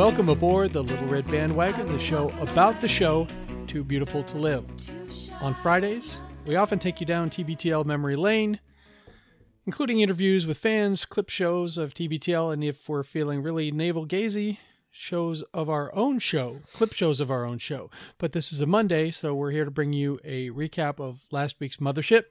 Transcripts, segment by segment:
Welcome aboard the Little Red Bandwagon, the show about the show Too Beautiful to Live. On Fridays, we often take you down TBTL memory lane, including interviews with fans, clip shows of TBTL, and if we're feeling really navel gazy, shows of our own show, clip shows of our own show. But this is a Monday, so we're here to bring you a recap of last week's Mothership.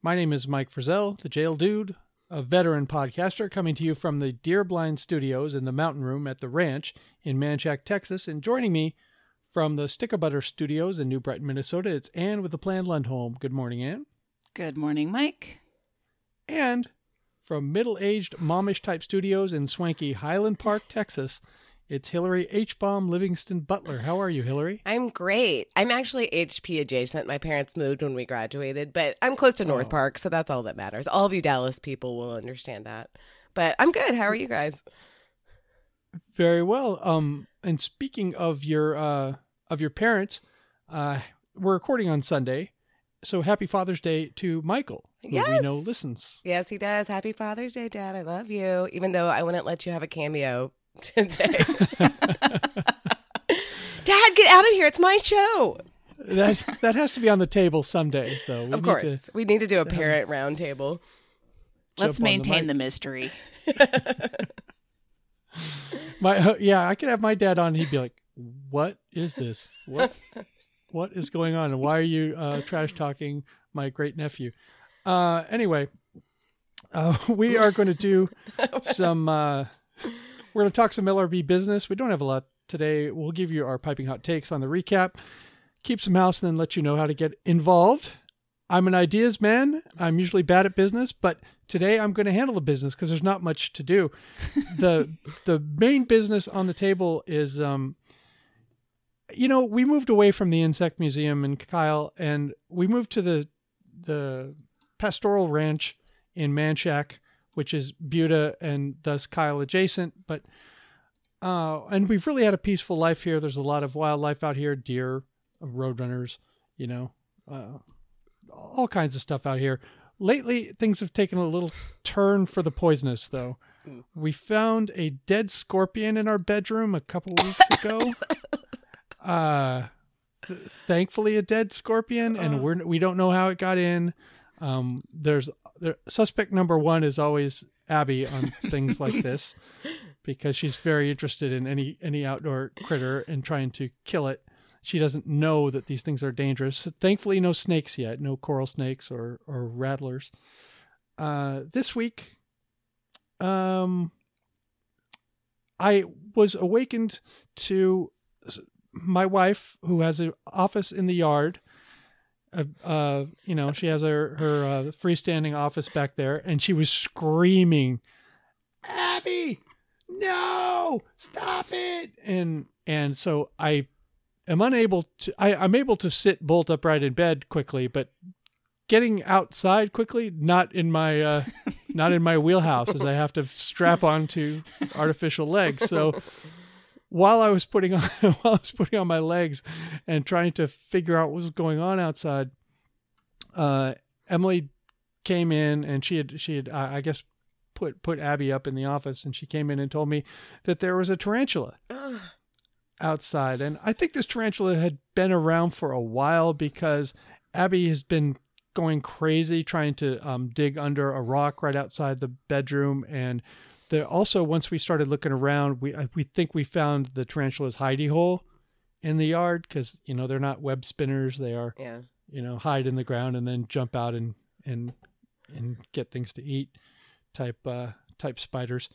My name is Mike Frizzell, the jail dude, a veteran podcaster coming to you from the Deer Blind Studios in the Mountain Room at the Ranch in Manchac, Texas. And joining me from the Stick of Butter Studios in New Brighton, Minnesota, it's Anne with the Plan Lundholm. Good morning, Anne. Good morning, Mike. And from middle aged momish type studios in swanky Highland Park, Texas, it's Hillary H. Bomb Livingston Butler. How are you, Hillary? I'm great. I'm actually HP adjacent. My parents moved when we graduated, but I'm close to North Oh. Park, so that's all that matters. All of you Dallas people will understand that. But I'm good. How are you guys? Very well. Um, and speaking of your uh of your parents, uh, we're recording on Sunday, so happy Father's Day to Michael, who we know listens. Yes, he does. Happy Father's Day, Dad. I love you. Even though I wouldn't let you have a cameo today. Dad, get out of here. It's my show. that that has to be on the table someday, though. We of need course. to We need to do a parent roundtable. Let's jump on the maintain the, mystery. My uh, yeah, I could have my dad on. He'd be like, "What is this? What what is going on? And why are you uh, trash talking my great nephew?" Uh, anyway, uh, we are going to do some. We're going to talk some LRB business. We don't have a lot today. We'll give you our piping hot takes on the recap, keep some house, and then let you know how to get involved. I'm an ideas man. I'm usually bad at business, but today I'm going to handle the business because there's not much to do. the The main business on the table is, um, you know, we moved away from the insect museum in Kyle, and we moved to the the pastoral ranch in Manchaca, which is Buda and thus Kyle adjacent. But uh, and we've really had a peaceful life here. There's a lot of wildlife out here, deer, roadrunners, you know, uh, all kinds of stuff out here. Lately, things have taken a little turn for the poisonous, though. We found a dead scorpion in our bedroom a couple weeks ago. uh, th- thankfully, a dead scorpion, and we're we don't know how it got in. Um, there's there, suspect number one is always Abby on things like this because she's very interested in any any outdoor critter and trying to kill it. She doesn't know that these things are dangerous. Thankfully, no snakes yet, no coral snakes or or rattlers. Uh, this week, um, I was awakened to my wife, who has an office in the yard. Uh, uh, you know, she has her her uh, freestanding office back there, and she was screaming, "Abby, no, stop it!" And and so I am unable to. I, I'm able to sit bolt upright in bed quickly, but getting outside quickly not in my uh, not in my wheelhouse, as I have to strap onto artificial legs. So while I was putting on while I was putting on my legs and trying to figure out what was going on outside, uh, Emily came in and she had she had uh, I guess put put Abby up in the office and she came in and told me that there was a tarantula outside. And I think this tarantula had been around for a while because Abby has been going crazy trying to um, dig under a rock right outside the bedroom and there also once we started looking around we we think we found the tarantula's hidey hole in the yard because you know they're not web spinners. They are Yeah. you know hide in the ground and then jump out and and and get things to eat type uh type spiders.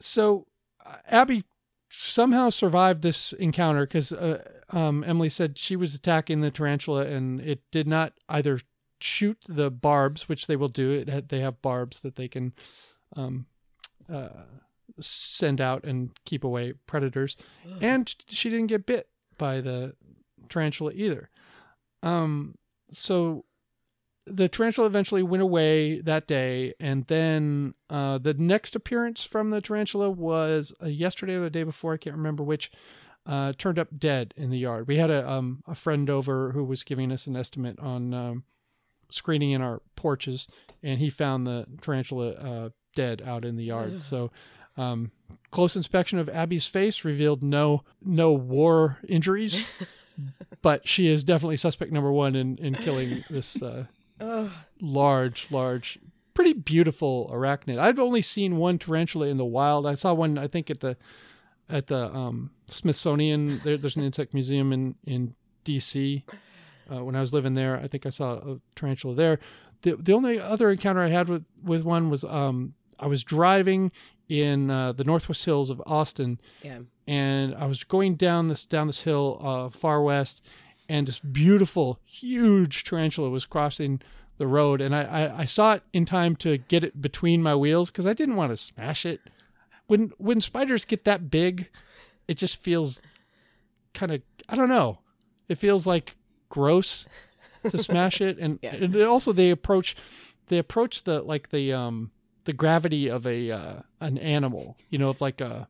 So uh, abby somehow survived this encounter because uh, um, emily said she was attacking the tarantula and it did not either shoot the barbs which they will do. It had, they have barbs that they can um, uh, send out and keep away predators and she didn't get bit by the tarantula either um, so the tarantula eventually went away that day, and then uh, the next appearance from the tarantula was uh, yesterday or the day before. I can't remember which. Uh, turned up dead in the yard. We had a um, a friend over who was giving us an estimate on um, screening in our porches, and he found the tarantula uh, dead out in the yard. Ugh. So Um, close inspection of Abby's face revealed no no war injuries, but she is definitely suspect number one in in killing this uh, large, large, pretty beautiful arachnid. I've only seen one tarantula in the wild. I saw one, I think, at the at the um, Smithsonian. There, there's an insect museum in in D.C. Uh, when I was living there, I think I saw a tarantula there. The the only other encounter I had with with one was um, I was driving in uh, the Northwest Hills of Austin, Yeah. and I was going down this down this hill uh, far west, and this beautiful, huge tarantula was crossing the road, and I, I, I saw it in time to get it between my wheels because I didn't want to smash it. When when spiders get that big, it just feels kind of I don't know. It feels like gross to smash it, and, Yeah. and also they approach they approach the like the um the gravity of a uh, an animal, you know, of like a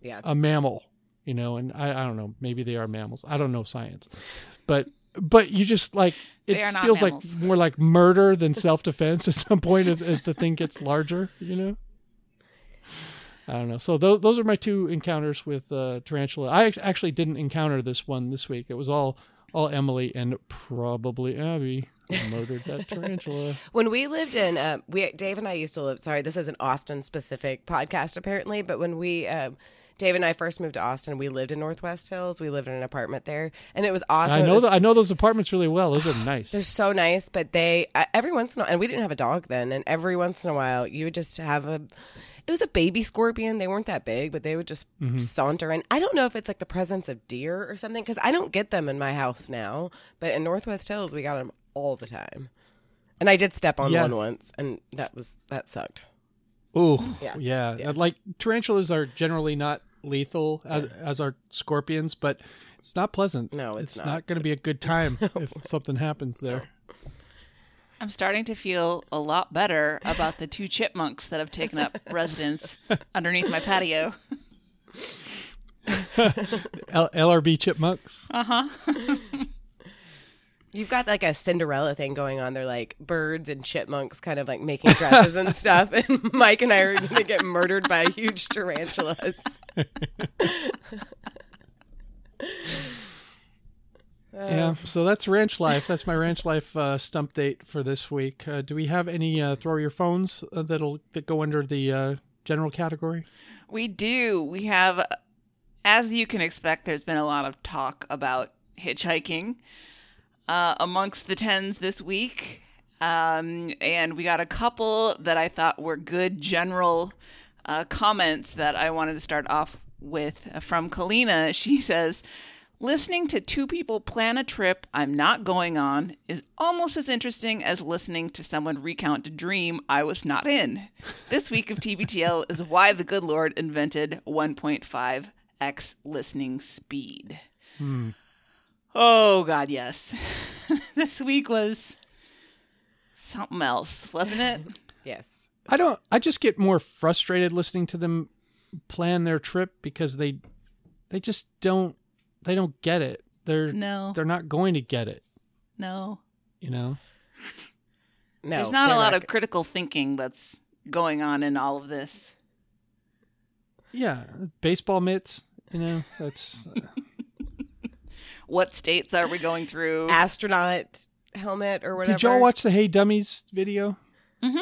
Yeah. a mammal, you know, and I, I don't know, maybe they are mammals. I don't know science. But but you just like it They are not feels mammals. like more like murder than self defense at some point as, as the thing gets larger, you know? I don't know. So those those are my two encounters with uh, tarantula. I actually didn't encounter this one this week. It was all all Emily and probably Abby murdered that tarantula. When we lived in, uh, we Dave and I used to live. Sorry, this is an Austin specific podcast apparently, but when we. Uh, Dave and I first moved to Austin. We lived in Northwest Hills. We lived in an apartment there, and it was awesome. I know was- that I know those apartments really well. Those are nice. They're so nice, but they uh, every once in a and we didn't have a dog then, and every once in a while you would just have a. It was a baby scorpion. They weren't that big, but they would just saunter in. I don't know if it's like the presence of deer or something because I don't get them in my house now. But in Northwest Hills, we got them all the time, and I did step on Yeah. one once, and that was that sucked. Oh, Yeah. yeah. Yeah. Like tarantulas are generally not lethal as, as are scorpions, but it's not pleasant. No, it's not, not. going to be a good time if something happens there. I'm starting to feel a lot better about the two chipmunks that have taken up residence underneath my patio. L- LRB chipmunks. Uh huh. You've got like a Cinderella thing going on. They're like birds and chipmunks, kind of like making dresses and stuff. And Mike and I are going to get murdered by huge tarantulas. yeah. So that's ranch life. That's my ranch life uh, stump date for this week. Uh, do we have any uh, throw your phones uh, that'll that go under the uh, general category? We do. We have, as you can expect, there's been a lot of talk about hitchhiking uh, amongst the tens this week. Um, and we got a couple that I thought were good general uh, comments that I wanted to start off with from Kalina. She says, Listening to two people plan a trip I'm not going on is almost as interesting as listening to someone recount a dream I was not in. This week of TBTL is why the good Lord invented 1.5x listening speed. Oh, God, yes. this week was something else, wasn't it? Yes. I don't. I just get more frustrated listening to them plan their trip because they they just don't they don't get it. They're No, they're not going to get it. no. You know. No. There's not a they're lot of g- critical thinking that's going on in all of this. Yeah, baseball mitts. You know, that's What states are we going through? astronaut helmet or whatever. Did y'all watch the Hey Dummies video? Mm-hmm.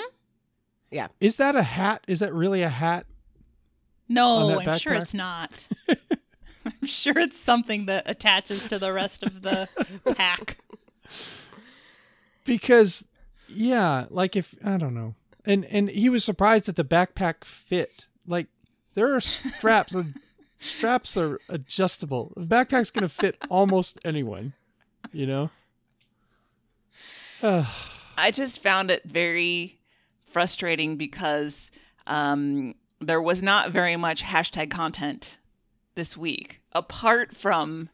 Yeah. Is that a hat? Is that really a hat? No, I'm sure it's not. I'm sure it's something that attaches to the rest of the pack. Because yeah, like if I don't know. And and he was surprised that the backpack fit. Like there are straps. Straps are adjustable. The backpack's going to fit almost anyone, you know? I just found it very frustrating because um, there was not very much hashtag content this week, apart from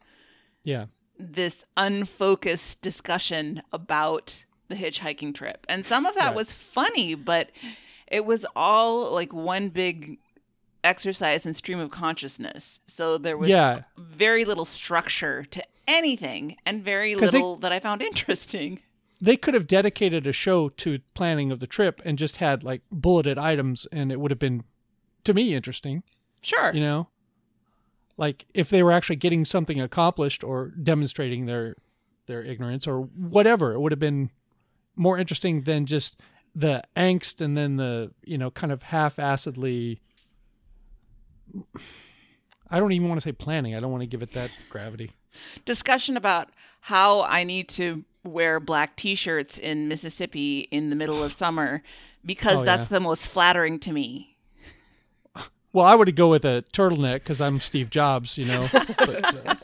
yeah. this unfocused discussion about the hitchhiking trip. And some of that Right. was funny, but it was all like one big exercise and stream of consciousness. So there was Yeah. very little structure to anything and very 'Cause they- little that I found interesting. they could have dedicated a show to planning of the trip and just had like bulleted items and it would have been to me interesting. Sure. You know, like if they were actually getting something accomplished or demonstrating their their ignorance or whatever, it would have been more interesting than just the angst and then the you know kind of half-assedly. I don't even want to say planning. I don't want to give it that gravity. Discussion about how I need to wear black t-shirts in Mississippi in the middle of summer because Oh, that's yeah. the most flattering to me. Well, I would go with a turtleneck because I'm Steve Jobs, you know. But, uh,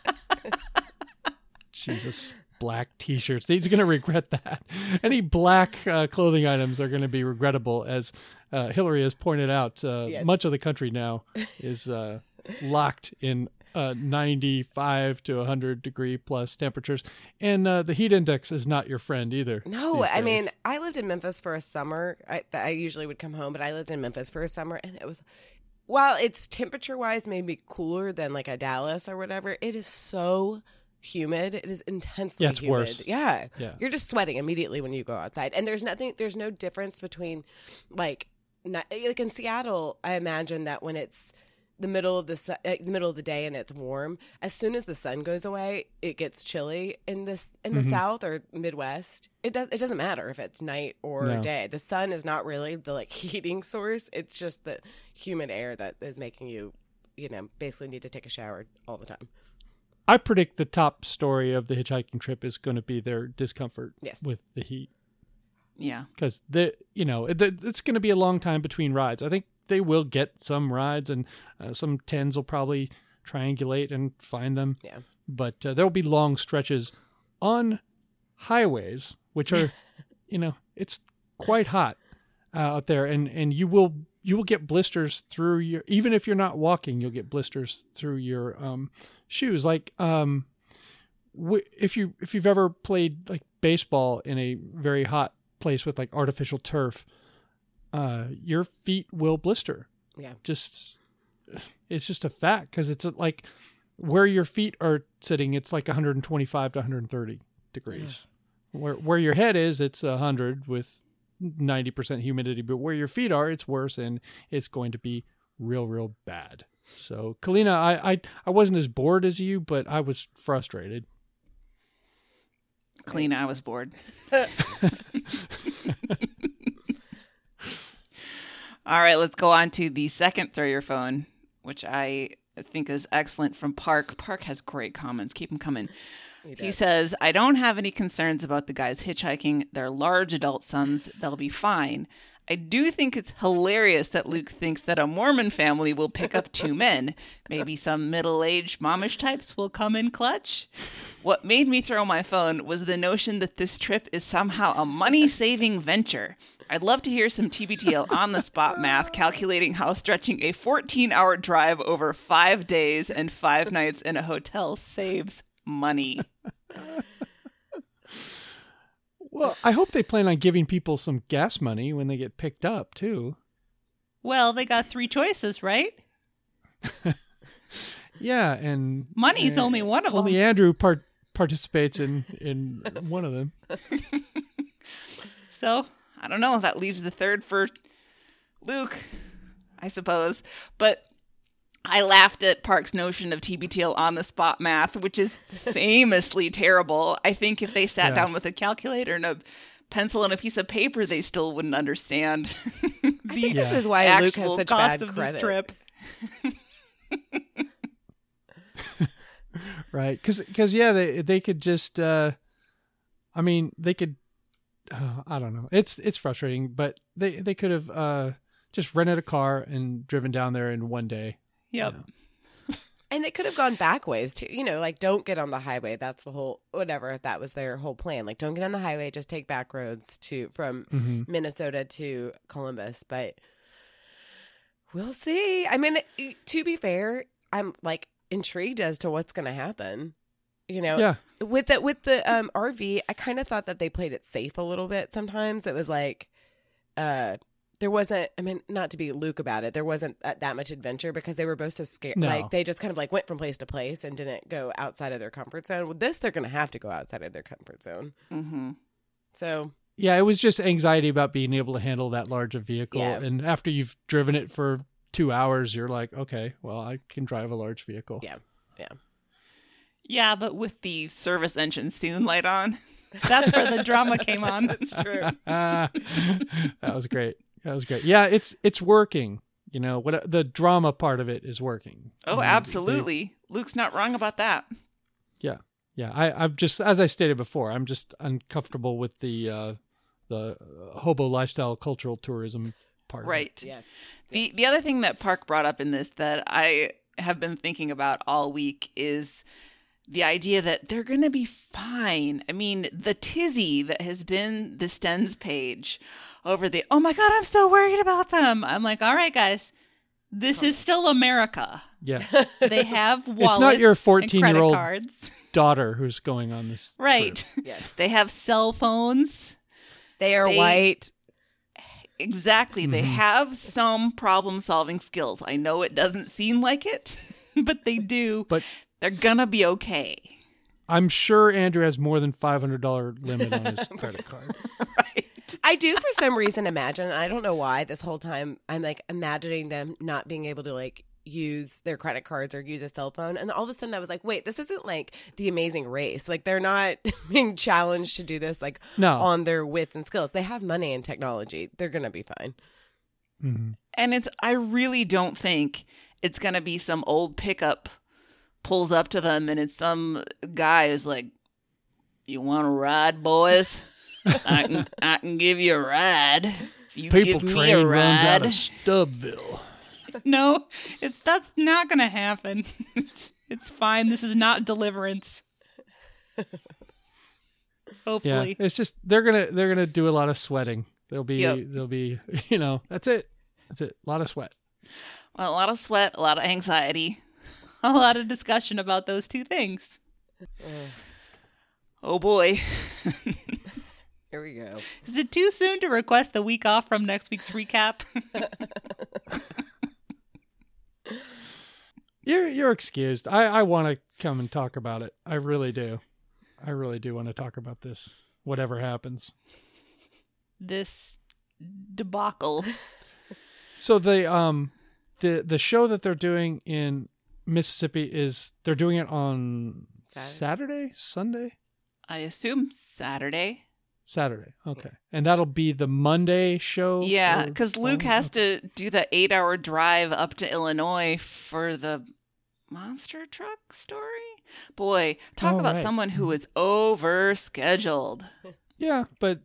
Jesus, black T-shirts. He's going to regret that. Any black uh, clothing items are going to be regrettable, as uh, Hillary has pointed out. Uh, Yes. Much of the country now is uh, locked in uh, 95 to 100 degree plus temperatures, and uh, the heat index is not your friend either. No, I mean. I lived in Memphis for a summer. I, I usually would come home, but I lived in Memphis for a summer, and it was, while it's temperature wise maybe cooler than like a Dallas or whatever, it is so humid. It is intensely Yeah, it's humid. worse. Yeah. Yeah. You're just sweating immediately when you go outside. And there's nothing, there's no difference between like, not, like in Seattle, I imagine that when it's, the middle of the su- uh, the middle of the day and it's warm. As soon as the sun goes away, it gets chilly in this in the Mhm. south or Midwest. It does it doesn't matter if it's night or No. day. The sun is not really the like heating source. It's just the humid air that is making you, you know, basically need to take a shower all the time. I predict the top story of the hitchhiking trip is going to be their discomfort Yes. with the heat. Yeah. because the you know it, it's going to be a long time between rides. I think they will get some rides, and uh, some tens will probably triangulate and find them. Yeah. but uh, there will be long stretches on highways, which are you know it's quite hot uh, out there, and and you will you will get blisters through your even if you're not walking, you'll get blisters through your um, shoes. Like um, w- if you if you've ever played like baseball in a very hot place with like artificial turf, uh, your feet will blister. Yeah. Just it's just a fact because it's uh, like where your feet are sitting, it's like 125 to 130 degrees. Where where your head is, it's 100 with 90% humidity, but where your feet are, it's worse and it's going to be real real bad. So, Kalina, I I, I wasn't as bored as you, but I was frustrated. Kalina, I was bored. All right, let's go on to the second throw your phone, which I think is excellent from Park. Park has great comments. Keep them coming. He says, I don't have any concerns about the guys hitchhiking. They're large adult sons. They'll be fine. I do think it's hilarious that Luke thinks that a Mormon family will pick up two men. Maybe some middle aged momish types will come in clutch. What made me throw my phone was the notion that this trip is somehow a money saving venture. I'd love to hear some TBTL on the spot math calculating how stretching a 14 hour drive over five days and five nights in a hotel saves money. Well, I hope they plan on giving people some gas money when they get picked up too. Well, they got three choices, right? Yeah, and Money's uh, only one of only them. Only Andrew part participates in in one of them. So I don't know. That leaves the third for Luke, I suppose. But I laughed at Park's notion of TBTL on the spot math, which is famously terrible. I think if they sat Yeah. down with a calculator and a pencil and a piece of paper, they still wouldn't understand I think Yeah. this is why Luke actual has such cost bad of credit. this trip. right because yeah they they could just uh i mean they could uh, i don't know it's it's frustrating but they they could have uh just rented a car and driven down there in one day Yep. And it could have gone back ways too. You know, like don't get on the highway. That's the whole whatever. If that was their whole plan, like don't get on the highway. Just take back roads to from mm-hmm. Minnesota to Columbus. But we'll see. I mean, to be fair, I'm like intrigued as to what's going to happen. You know, yeah with the with the um RV, I kind of thought that they played it safe a little bit. Sometimes it was like, uh, there wasn't. I mean, not to be Luke about it, there wasn't that, that much adventure because they were both so scared. No. Like they just kind of like went from place to place and didn't go outside of their comfort zone. With this, they're going to have to go outside of their comfort zone. hmm So yeah it was just anxiety about being able to handle that large a vehicle Yeah. and after you've driven it for two hours, you're like, okay, well, I can drive a large vehicle. Yeah. Yeah. Yeah, but with the service engine soon light on, That's where the drama came on. That's true. that was great. That was great. Yeah, it's it's working. You know what? The drama part of it is working. oh, You know, they- absolutely. Luke's not wrong about that. yeah, yeah. I, I'm just as I stated before. I'm just uncomfortable with the uh, the hobo lifestyle cultural tourism part. of it. Right. Yes. The the other thing that Park brought up in this that I have been thinking about all week is the idea that they're going to be fine. I mean, the tizzy that has been the Stens page over the oh my god, I'm so worried about them. I'm like, all right, guys, This is still America. Yeah, They have wallets. It's not your 14-year-old cards. daughter who's going on this. Right. trip. Yes. they have cell phones. They are They- white. Exactly. They Mhm. have some problem solving skills. I know it doesn't seem like it, But they do. But they're gonna be okay. I'm sure Andrew has more than five hundred dollar limit on his credit card. right. I do for some reason imagine, and I don't know why, this whole time I'm like imagining them not being able to like use their credit cards or use a cell phone. And all of a sudden I was like, wait, this isn't like the amazing race. Like they're not being challenged to do this like No. on their wits and skills. They have money and technology. They're going to be fine. Mhm. And it's I really don't think it's gonna be some old pickup pulls up to them and it's some guy who's like, You wanna ride, boys? I can I can give you a ride. If you People give me train a runs out ride. of Stubbville. No, it's that's not going to happen. It's, it's fine. This is not deliverance. Yeah, Hopefully. it's just they're gonna they're gonna do a lot of sweating. They'll be Yep. there'll be you know that's it. That's it. A lot of sweat. Well, a lot of sweat, a lot of anxiety. A lot of discussion about those two things. Oh boy. Here we go. Is it too soon to request the week off from next week's recap? You're you're excused. I I want to come and talk about it. I really do. I really do want to talk about this. Whatever happens. this debacle. So the um the the show that they're doing in Mississippi is they're doing it on Saturday, Saturday. Sunday, I assume Saturday. Saturday. Okay, and that'll be the Monday show. Yeah, because Luke following? has to do the eight hour drive up to Illinois for the monster truck story. Boy, talk Oh, about right. someone who mm-hmm. is over scheduled. Yeah, but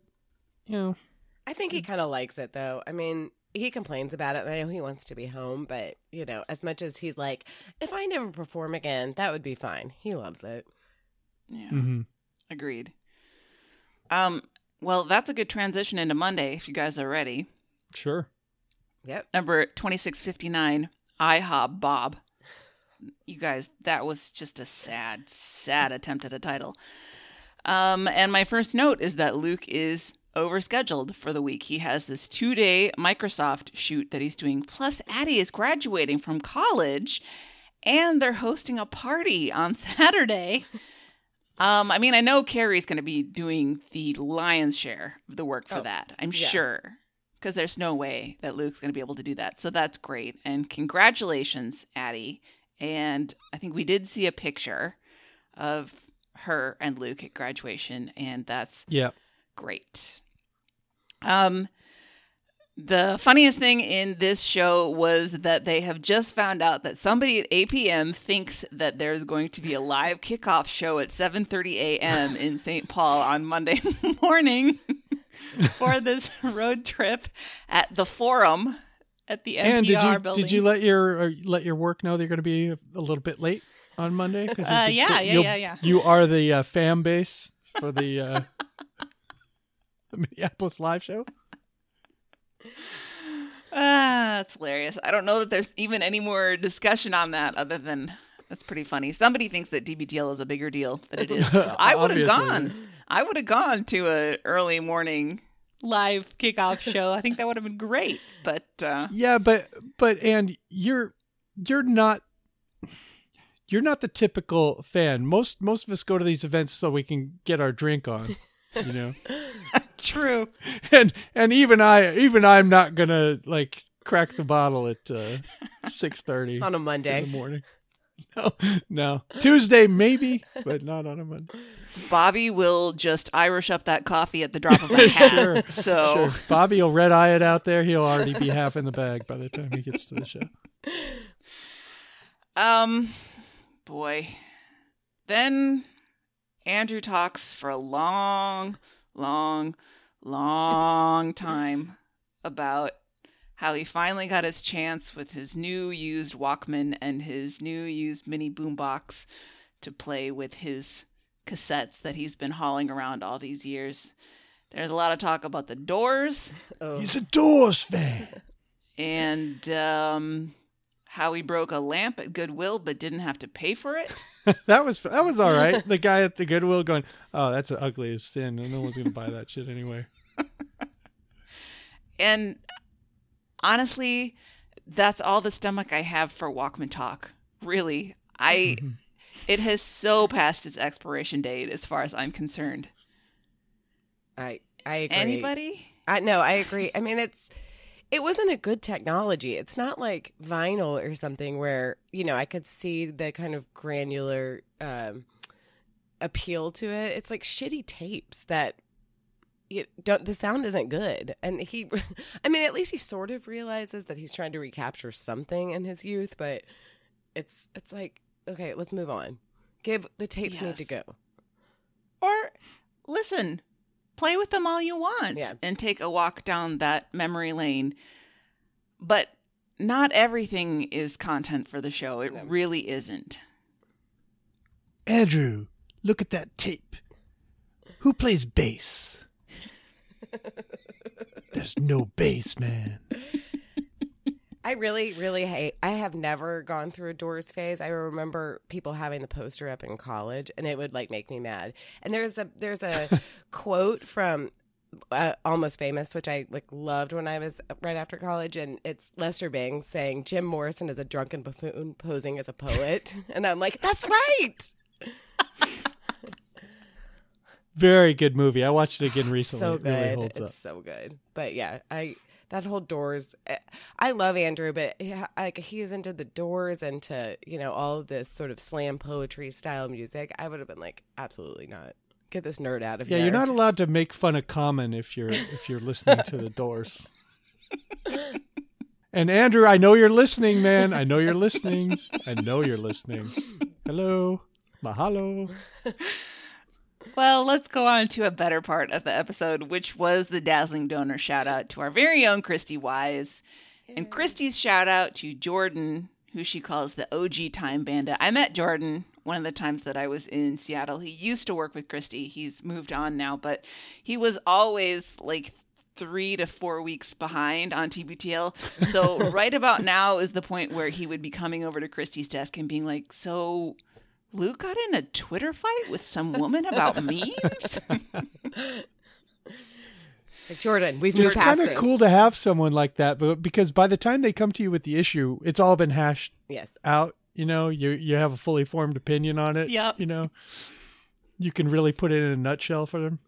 you know, I think he mm. kind of likes it though. I mean, he complains about it and I know he wants to be home, but you know, as much as he's like, if I never perform again, that would be fine. He loves it. Yeah, mhm. agreed. Um, well, that's a good transition into Monday if you guys are ready. sure. Yep. Number 2659, IHOB Bob. You guys, that was just a sad, sad attempt at a title. Um, and my first note is that Luke is overscheduled for the week. He has this two day Microsoft shoot that he's doing. Plus, Addie is graduating from college and they're hosting a party on Saturday. Um, I mean, I know Carrie's going to be doing the lion's share of the work for Oh, that. I'm yeah. sure because there's no way that Luke's going to be able to do that. So that's great. And congratulations, Addie. And I think we did see a picture of her and Luke at graduation, and that's Yeah. great. Um, the funniest thing in this show was that they have just found out that somebody at APM thinks that there's going to be a live kickoff show at 7:30 a.m. in St. Paul on Monday morning for this road trip at the Forum. at the NPR and did you building. did you let your let your work know that you're going to be a, little bit late on Monday? 'Cause Uh, yeah, yeah, yeah, yeah. You are the uh, fan base for the, uh, the Minneapolis live show. Ah, that's hilarious. I don't know that there's even any more discussion on that other than that's pretty funny. Somebody thinks that TBTL is a bigger deal than it is. I would have gone. I would have gone to a early morning, live kickoff show? I think that would have been great. but uh, Yeah, but but and you're you're not you're not the typical fan. Most most of us go to these events so we can get our drink on, you know. True. and and even I even I'm not gonna like crack the bottle at uh, six thirty on a in the Monday. morning. No, no. Tuesday maybe, but not on a Monday. Bobby will just Irish up that coffee at the drop of a hat. Sure, So Sure. Bobby will red eye it out there. He'll already be half in the bag by the time he gets to the show. Um, boy. Then Andrew talks for a long, long, long time about how he finally got his chance with his new used Walkman and his new used mini boombox to play with his cassettes that he's been hauling around all these years. There's a lot of talk about the doors Oh. He's a Doors fan. and um, how he broke a lamp at Goodwill but didn't have to pay for it. that was that was all right. The guy at the Goodwill going, "Oh, that's the ugliest sin. No one's gonna buy that shit anyway." And honestly, that's all the stomach I have for Walkman talk. Really, I it has so passed its expiration date as far as I'm concerned. I I agree. Anybody? I no, I agree. I mean, it's it wasn't a good technology. It's not like vinyl or something where you know I could see the kind of granular um, appeal to it. It's like shitty tapes that you don't. The sound isn't good, and he. I mean, at least he sort of realizes that he's trying to recapture something in his youth, but it's it's like okay, let's move on. Give the tapes need to go. Or listen, play with them all you want Yeah. and take a walk down that memory lane. But not everything is content for the show. It No. really isn't. Andrew, look at that tape. Who plays bass? There's no bass, man. I really, really hate. I have never gone through a Doors phase. I remember people having the poster up in college, and it would like make me mad. And there's a there's a quote from uh, Almost Famous, which I like loved when I was right after college, and it's Lester Bangs saying Jim Morrison is a drunken buffoon posing as a poet, and I'm like, that's right. Very good movie. I watched it again recently. so it good. really holds it's up. so good. But yeah, I that whole Doors. eh, I love Andrew, but like he's into the Doors and to you know all of this sort of slam poetry style music. I would have been like, absolutely not. Get this nerd out of Yeah, here. Yeah, you're not allowed to make fun of Common if you're if you're listening to the Doors. And Andrew, I know you're listening, man. I know you're listening. I know you're listening. Hello, mahalo. Well, let's go on to a better part of the episode, which was the dazzling donor shout out to our very own Christy Wise. And Christy's shout out to Jordan, who she calls the OG Time Bandit. I met Jordan one of the times that I was in Seattle. He used to work with Christy. He's moved on now, but he was always like three to four weeks behind on TBTL. So right about now is the point where he would be coming over to Christy's desk and being like, "So Luke got in a Twitter fight with some woman about memes?" It's like Jordan. We've It's moved past kind of cool to have someone like that, but because by the time they come to you with the issue, it's all been hashed Yes. out. You know, you you have a fully formed opinion on it. Yep. You know, you can really put it in a nutshell for them.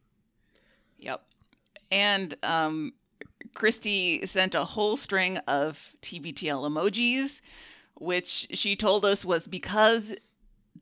Yep. And um, Christy sent a whole string of TBTL emojis, which she told us was because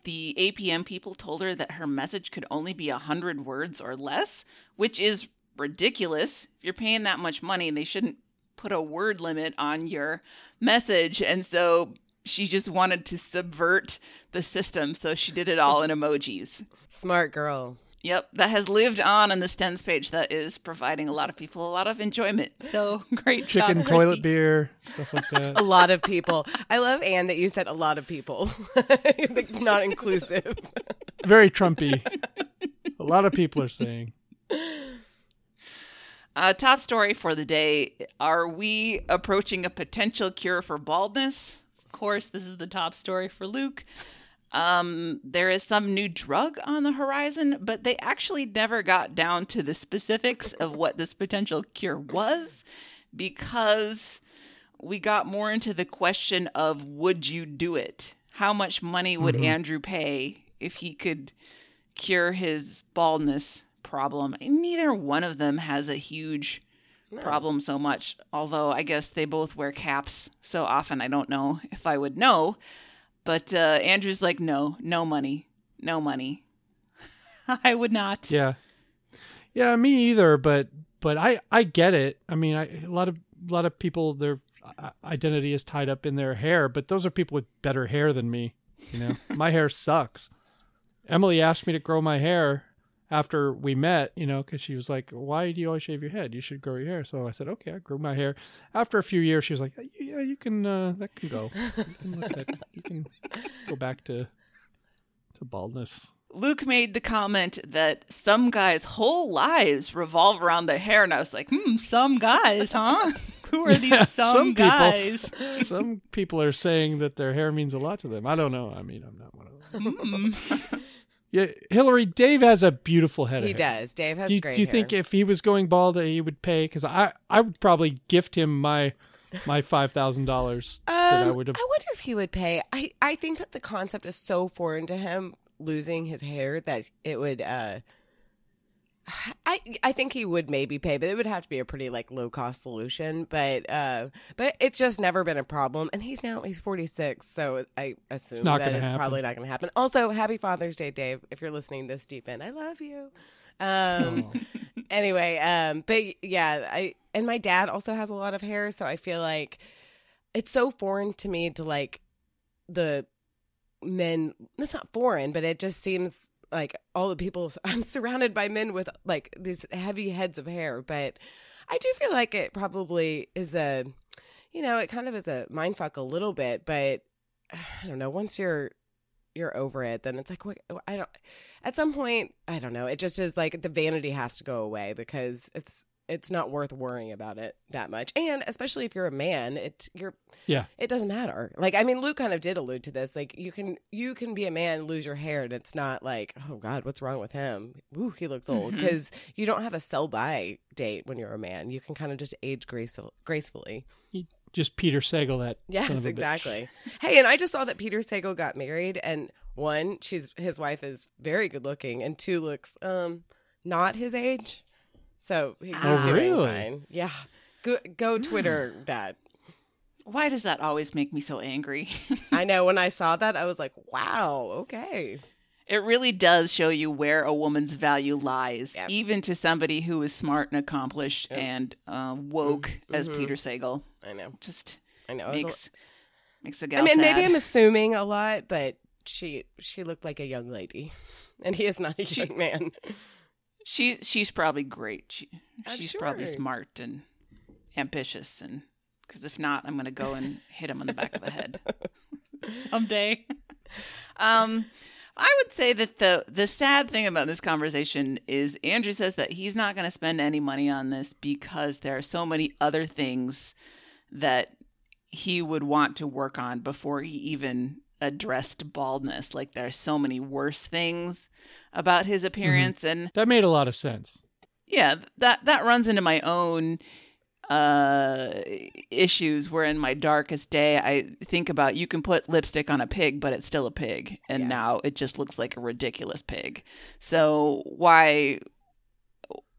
the APM people told her that her message could only be 100 words or less, which is ridiculous. If you're paying that much money, they shouldn't put a word limit on your message. And so she just wanted to subvert the system, so she did it all in emojis. Smart girl. Yep, that has lived on on the Stens page. That is providing a lot of people a lot of enjoyment. So great job, Chicken, Christy. toilet beer, stuff like that. A lot of people. I love Anne that you said a lot of people. Not inclusive. Very Trumpy. a lot of people are saying. Uh, top story for the day: Are we approaching a potential cure for baldness? Of course, this is the top story for Luke. Um, there is some new drug on the horizon, but they actually never got down to the specifics of what this potential cure was because we got more into the question of would you do it? How much money would Andrew pay if he could cure his baldness problem? And neither one of them has a huge problem so much. Although I guess they both wear caps so often, I don't know if I would know. But uh, Andrew's like, no, no money, no money. I would not. Yeah. Yeah, me either, but but I I get it. I mean, I, a lot of a lot of people their uh, identity is tied up in their hair, but those are people with better hair than me, you know. my hair sucks. Emily asked me to grow my hair after we met, you know, because she was like, "Why do you always shave your head? You should grow your hair." So I said, "Okay, I grew my hair." After a few years, she was like, "Yeah, you can. Uh, that can go. You can, that, you can go back to to baldness." Luke made the comment that some guys' whole lives revolve around their hair, and I was like, hmm, some guys, huh? Who are these Yeah, some, some people. Some people are saying that their hair means a lot to them. I don't know. I mean, I'm not one of them. Hmm. Yeah, Hillary, Dave has a beautiful head. He of hair. does. Dave has Do you, do you think if he was going bald, that he would pay? Because I, I would probably gift him my, my five thousand dollars that I Um, would have. I wonder if he would pay. I, I think that the concept is so foreign to him, losing his hair, that it would. uh I I think he would maybe pay, but it would have to be a pretty like low cost solution. But uh, but it's just never been a problem, and he's now he's forty six, so I assume not that it's happen. probably not going to happen. Also, happy Father's Day, Dave! If you're listening this deep in, I love you. Um, anyway, um, but yeah, I and my dad also has a lot of hair, so I feel like it's so foreign to me to like the men. That's not foreign, but it just seems like all the people. I'm surrounded by men with like these heavy heads of hair, but I do feel like it probably is a, you know, it kind of is a mind fuck a little bit, but I don't know. Once you're you're over it, then it's like what oh, I don't. At some point, I don't know. It just is like the vanity has to go away because it's it's not worth worrying about it that much. And especially if you're a man, it you're Yeah. it doesn't matter. Like I mean, Luke kind of did allude to this. Like you can you can be a man, lose your hair, and it's not like oh god, what's wrong with him? Ooh, he looks old because you don't have a sell by date when you're a man. You can kind of just age graceful, gracefully. Just Peter Sagal that. Yes, son of a bitch. exactly. Hey, and I just saw that Peter Sagal got married, and one, she's his wife is very good looking, and two looks um not his age, so he's Oh, doing really? fine. Yeah, go go Twitter that. Why does that always make me so angry? I know when I saw that, I was like, wow, okay. it really does show you where a woman's value lies, Yep. even to somebody who is smart and accomplished Yep. and uh, woke as Mhm. Peter Sagal. I know, Just I know. I, was a- makes makes a gal I mean, maybe. I'm assuming a lot, but she she looked like a young lady, and he is not a She- young man. She she's probably great. She I'm she's probably smart and ambitious and because if not, I'm gonna go and hit him on the back of the head. Someday. Um, I would say that the the sad thing about this conversation is Andrew says that he's not going to spend any money on this because there are so many other things that he would want to work on before he even addressed baldness. Like there are so many worse things about his appearance, and That made a lot of sense. yeah, that that runs into my own uh issues where in my darkest day I think about you can put lipstick on a pig but it's still a pig and Yeah. now it just looks like a ridiculous pig. So why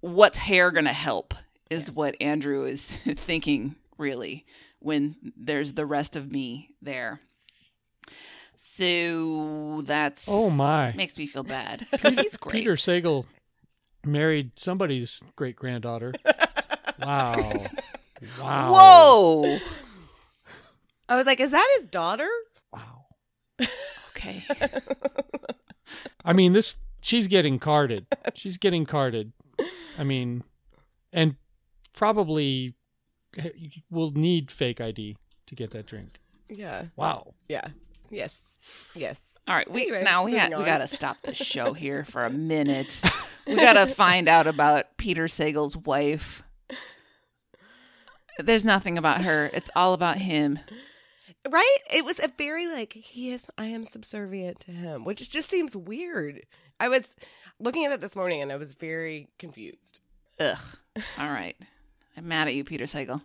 what's hair to help is what Andrew is thinking really when there's the rest of me there. So that's Oh my! makes me feel bad because he's great. Peter Sagal married somebody's great granddaughter. wow! Wow! Whoa. I was like, is that his daughter? Wow! Okay. I mean, this she's getting carded. She's getting carded. I mean, and probably will need fake ID to get that drink. Yeah, Wow. yeah, yes, yes. All right, we Anyway, now we ha- we got to stop the show here for a minute. we got to find out about Peter Sagal's wife. There's nothing about her. It's all about him. Right? It was a very like he is. I am subservient to him, which just seems weird. I was looking at it this morning and I was very confused. Ugh. All right. I'm mad at you, Peter Sagal.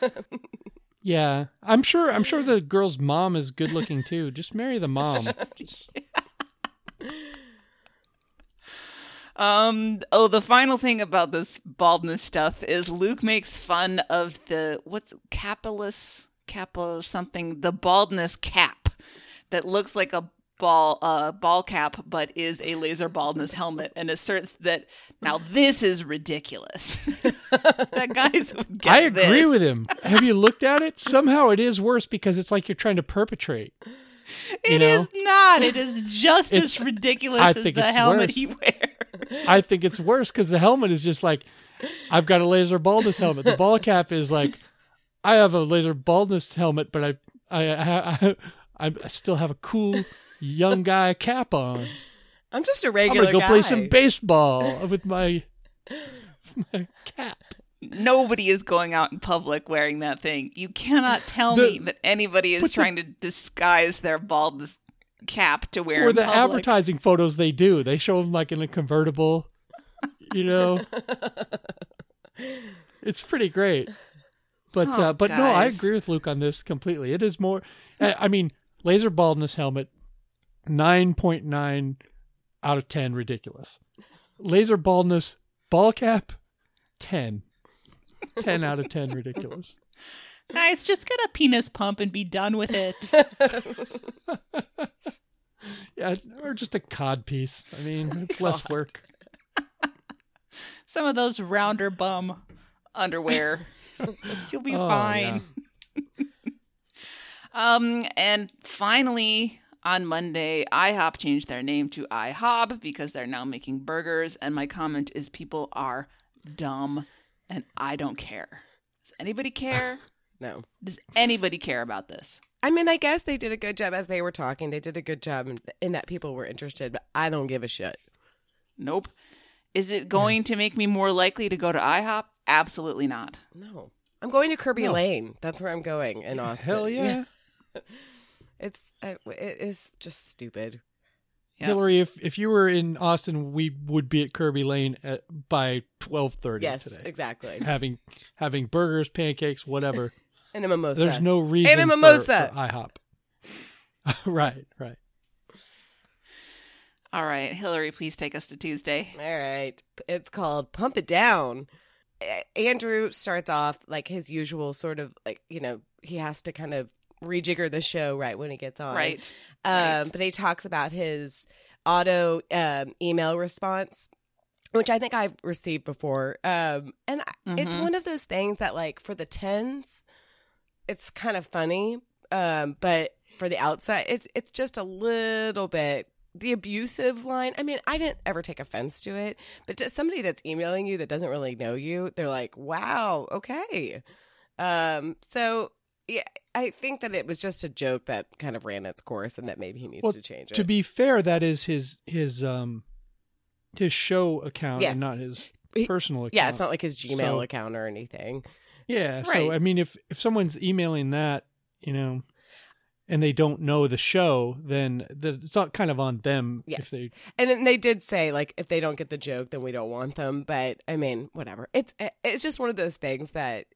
Yeah, I'm sure. I'm sure the girl's mom is good looking too. Just marry the mom. Um. Oh, the final thing about this baldness stuff is Luke makes fun of the what's capillus kappa something the baldness cap that looks like a ball uh ball cap but is a laser baldness helmet and asserts that now this is ridiculous. that guy's I agree this. with him. Have you looked at it? Somehow it is worse because it's like you're trying to perpetrate. It know? is not. It is just It's- as ridiculous I as think the helmet worse. he wears. I think it's worse because the helmet is just like, I've got a laser baldness helmet. The ball cap is like, I have a laser baldness helmet, but I, I, I, I, I still have a cool young guy cap on. I'm just a I'm regular gonna go guy. play some baseball with my, my cap. Nobody is going out in public wearing that thing. You cannot tell The- me that anybody is but the- trying to disguise their baldness cap to wear For in the public. advertising photos, they do. They show them like in a convertible. You know, it's pretty great. But Oh, uh, but no, I agree with Luke on this completely. It is more. I I mean, laser baldness helmet, nine point nine out of ten, ridiculous. Laser baldness ball cap, 10. 10 out of ten, ridiculous. Guys, just get a penis pump and be done with it. Yeah, or just a cod piece. I mean, it's less work. Some of those rounder bum. underwear. You'll be Oh, fine. Um, and finally, on Monday, IHOP changed their name to IHOB because they're now making burgers. And my comment is people are dumb and I don't care. Does anybody care? No. Does anybody care about this? I mean, I guess they did a good job as they were talking. They did a good job in, in that people were interested, but I don't give a shit. Nope. Is it going to make me more likely to go to IHOP? Absolutely not. No. I'm going to Kirby No. Lane. That's where I'm going in Austin. Hell yeah. It's uh, it is just stupid. Yeah. Hillary, if if you were in Austin, we would be at Kirby Lane at, by twelve thirty Yes, today, Yes, exactly. having having burgers, pancakes, whatever. And a mimosa. There's no reason And a mimosa. for IHOP. right, right. All right, Hillary, please take us to Tuesday. All right. It's called Pump It Down. Andrew starts off like his usual sort of like, you know, he has to kind of rejigger the show right when he gets on. Right. Um, right. But he talks about his auto um, email response, which I think I've received before. Um, and I it's one of those things that, like, for the tens, it's kind of funny. Um, but for the outside, it's it's just a little bit the abusive line. I mean, I didn't ever take offense to it, but to somebody that's emailing you that doesn't really know you, they're like, "Wow, okay." Um, so yeah, I think that it was just a joke that kind of ran its course, and that maybe he needs Well, to change it. To be fair, that is his his um his show account Yes. and not his personal account. yeah, it's not like his Gmail So- account or anything. Yeah, so I mean, if if someone's emailing that, you know, and they don't know the show, then the, it's not kind of on them Yes. if they. And then they did say like if they don't get the joke, then we don't want them. But I mean, whatever. It's it's just one of those things that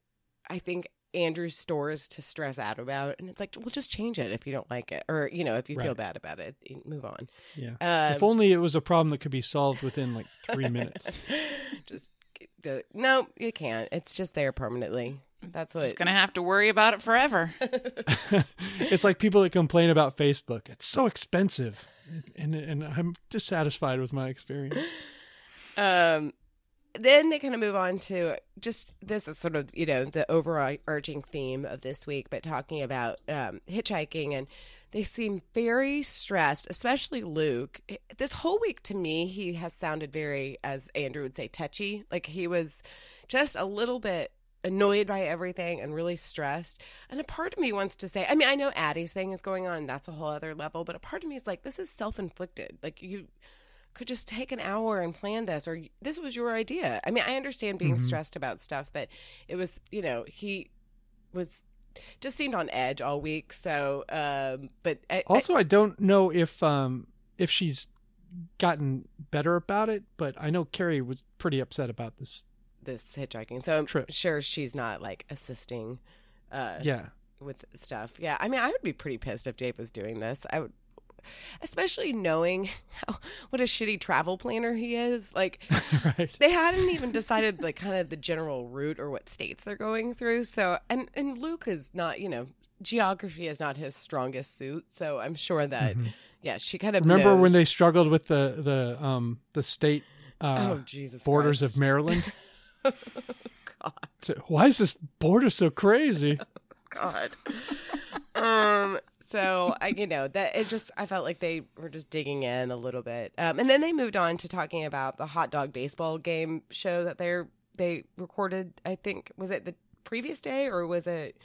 I think Andrew stores to stress out about, and it's like, well, just change it if you don't like it, or you know, if you feel bad about it, move on. Yeah. Um, if only it was a problem that could be solved within like three minutes. just no, you can't. It's just there permanently. That's what. Just gonna have to worry about it forever. it's like people that complain about Facebook. It's so expensive, and and I'm dissatisfied with my experience. Um, then they kind of move on to just this is sort of you know the overarching theme of this week, but talking about um, hitchhiking and they seem very stressed, especially Luke. This whole week to me, he has sounded very, as Andrew would say, touchy. Like he was just a little bit annoyed by everything and really stressed. And a part of me wants to say, I mean, I know Addie's thing is going on, and that's a whole other level, but a part of me is like, this is self inflicted. Like you could just take an hour and plan this or this was your idea. I mean, I understand being Mhm. stressed about stuff, but it was, you know, he was just seemed on edge all week. So, um, but I, Also, I don't know if um if she's gotten better about it, but I know Carrie was pretty upset about this. I, this hitchhiking. So I'm Trip. sure she's not like assisting, uh, Yeah, with stuff. Yeah. I mean, I would be pretty pissed if Dave was doing this. I would, especially knowing how, what a shitty travel planner he is. Like, right. they hadn't even decided like kind of the general route or what states they're going through. So, and and Luke is not, you know, geography is not his strongest suit. So I'm sure that, yeah, she kind of Mm-hmm. Remember when they struggled with the the um the state uh, oh Jesus borders Christ. of Maryland? God. Why is this border so crazy? God. um. So I, you know, that it just I felt like they were just digging in a little bit, um, and then they moved on to talking about the hot dog baseball game show that they're they recorded. I think was it the previous day or was it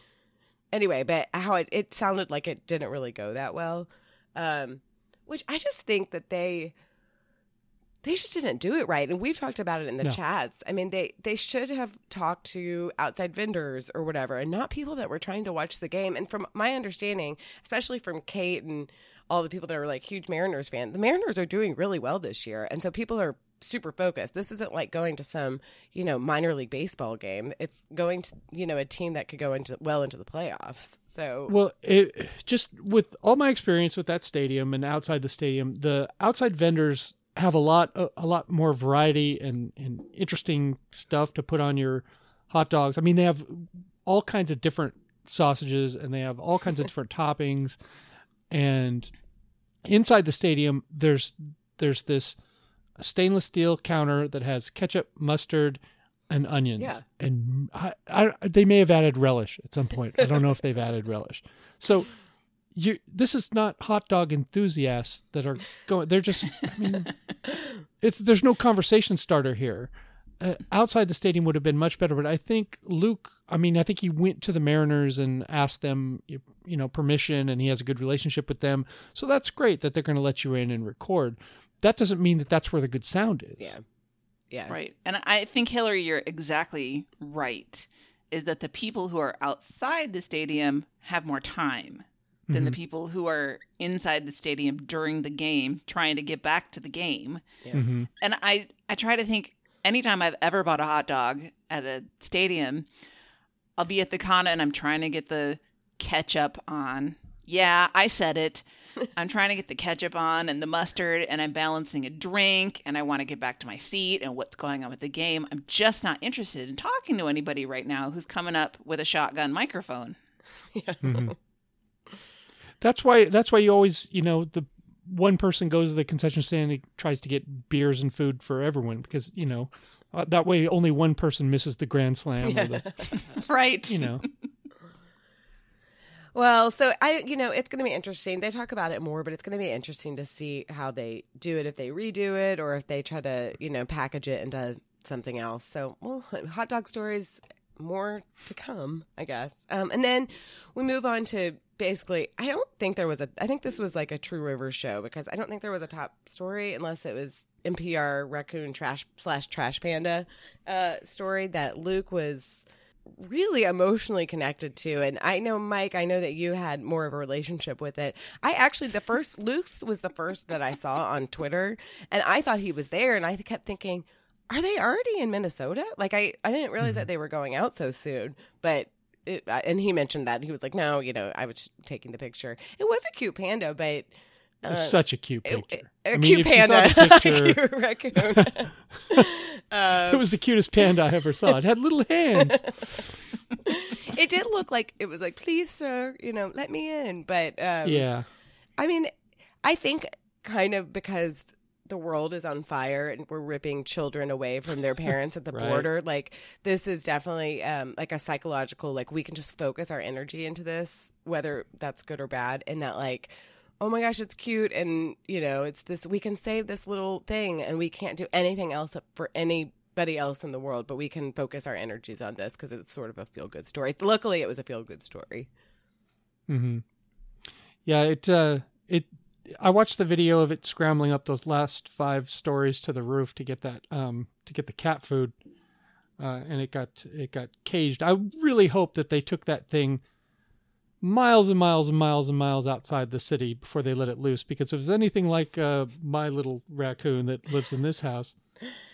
anyway? But how it it sounded like it didn't really go that well, um, which I just think that they they just didn't do it right and we've talked about it in the No. chats. I mean they they should have talked to outside vendors or whatever and not people that were trying to watch the game and from my understanding especially from kate and all the people that are like huge mariners fan the mariners are doing really well this year and so people are super focused. This isn't like going to some you know minor league baseball game. It's going to you know a team that could go into well into the playoffs. So Well, it, just with all my experience with that stadium and outside the stadium, the outside vendors have a lot a, a lot more variety and, and interesting stuff to put on your hot dogs. I mean, they have all kinds of different sausages and they have all kinds of different toppings. And inside the stadium, there's there's this stainless steel counter that has ketchup, mustard, and onions. Yeah. And I, I, they may have added relish at some point. I don't know if they've added relish. So you this is not hot dog enthusiasts that are going they're just I mean it's there's no conversation starter here. Uh, outside the stadium would have been much better, but I think Luke. I mean, I think he went to the Mariners and asked them, you you know, permission, and he has a good relationship with them. So that's great that they're going to let you in and record. That doesn't mean that that's where the good sound is. yeah yeah Right. And I think, Hillary, you're exactly right. Is that the people who are outside the stadium have more time than the people who are inside the stadium during the game trying to get back to the game. hmm And I, I try to think anytime I've ever bought a hot dog at a stadium, I'll be at the Kana and I'm trying to get the ketchup on. Yeah, I said it. I'm trying to get the ketchup on and the mustard, and I'm balancing a drink, and I want to get back to my seat and what's going on with the game. I'm just not interested in talking to anybody right now who's coming up with a shotgun microphone. That's why. That's why you always, you know, the one person goes to the concession stand and tries to get beers and food for everyone because you know uh, that way only one person misses the grand slam. Or the, Right. you know. Well, so I, you know, it's going to be interesting. They talk about it more, but it's going to be interesting to see how they do it, if they redo it, or if they try to, you know, package it into something else. So, well, hot dog stories, more to come, I guess. Um, and then we move on to basically, I don't think there was a, I think this was like a True River show because I don't think there was a top story unless it was NPR raccoon trash slash trash panda uh, story that Luke was really emotionally connected to and i know mike i know that you had more of a relationship with it i actually the first luke's was the first that i saw on twitter and i thought he was there and i kept thinking are they already in minnesota like i i didn't realize that they were going out so soon but it, uh, and he mentioned that he was like no you know i was taking the picture it was a cute panda but It was such a cute picture. a I mean, cute if you saw panda picture, a cute raccoon it was the cutest panda I ever saw. It had little hands. it did look like it was like please sir you know let me in but um Yeah. I mean, I think kind of because the world is on fire and we're ripping children away from their parents at the Right. border. Like this is definitely um, like a psychological. Like we can just focus our energy into this, whether that's good or bad, and that like. Oh my gosh, it's cute, and you know, it's this. We can save this little thing, and we can't do anything else for anybody else in the world, but we can focus our energies on this because it's sort of a feel good story. Luckily, it was a feel good story. hmm Yeah, it uh it I watched the video of it scrambling up those last five stories to the roof to get that um to get the cat food. Uh and it got it got caged. I really hope that they took that thing miles and miles and miles and miles outside the city before they let it loose because if it's anything like uh my little raccoon that lives in this house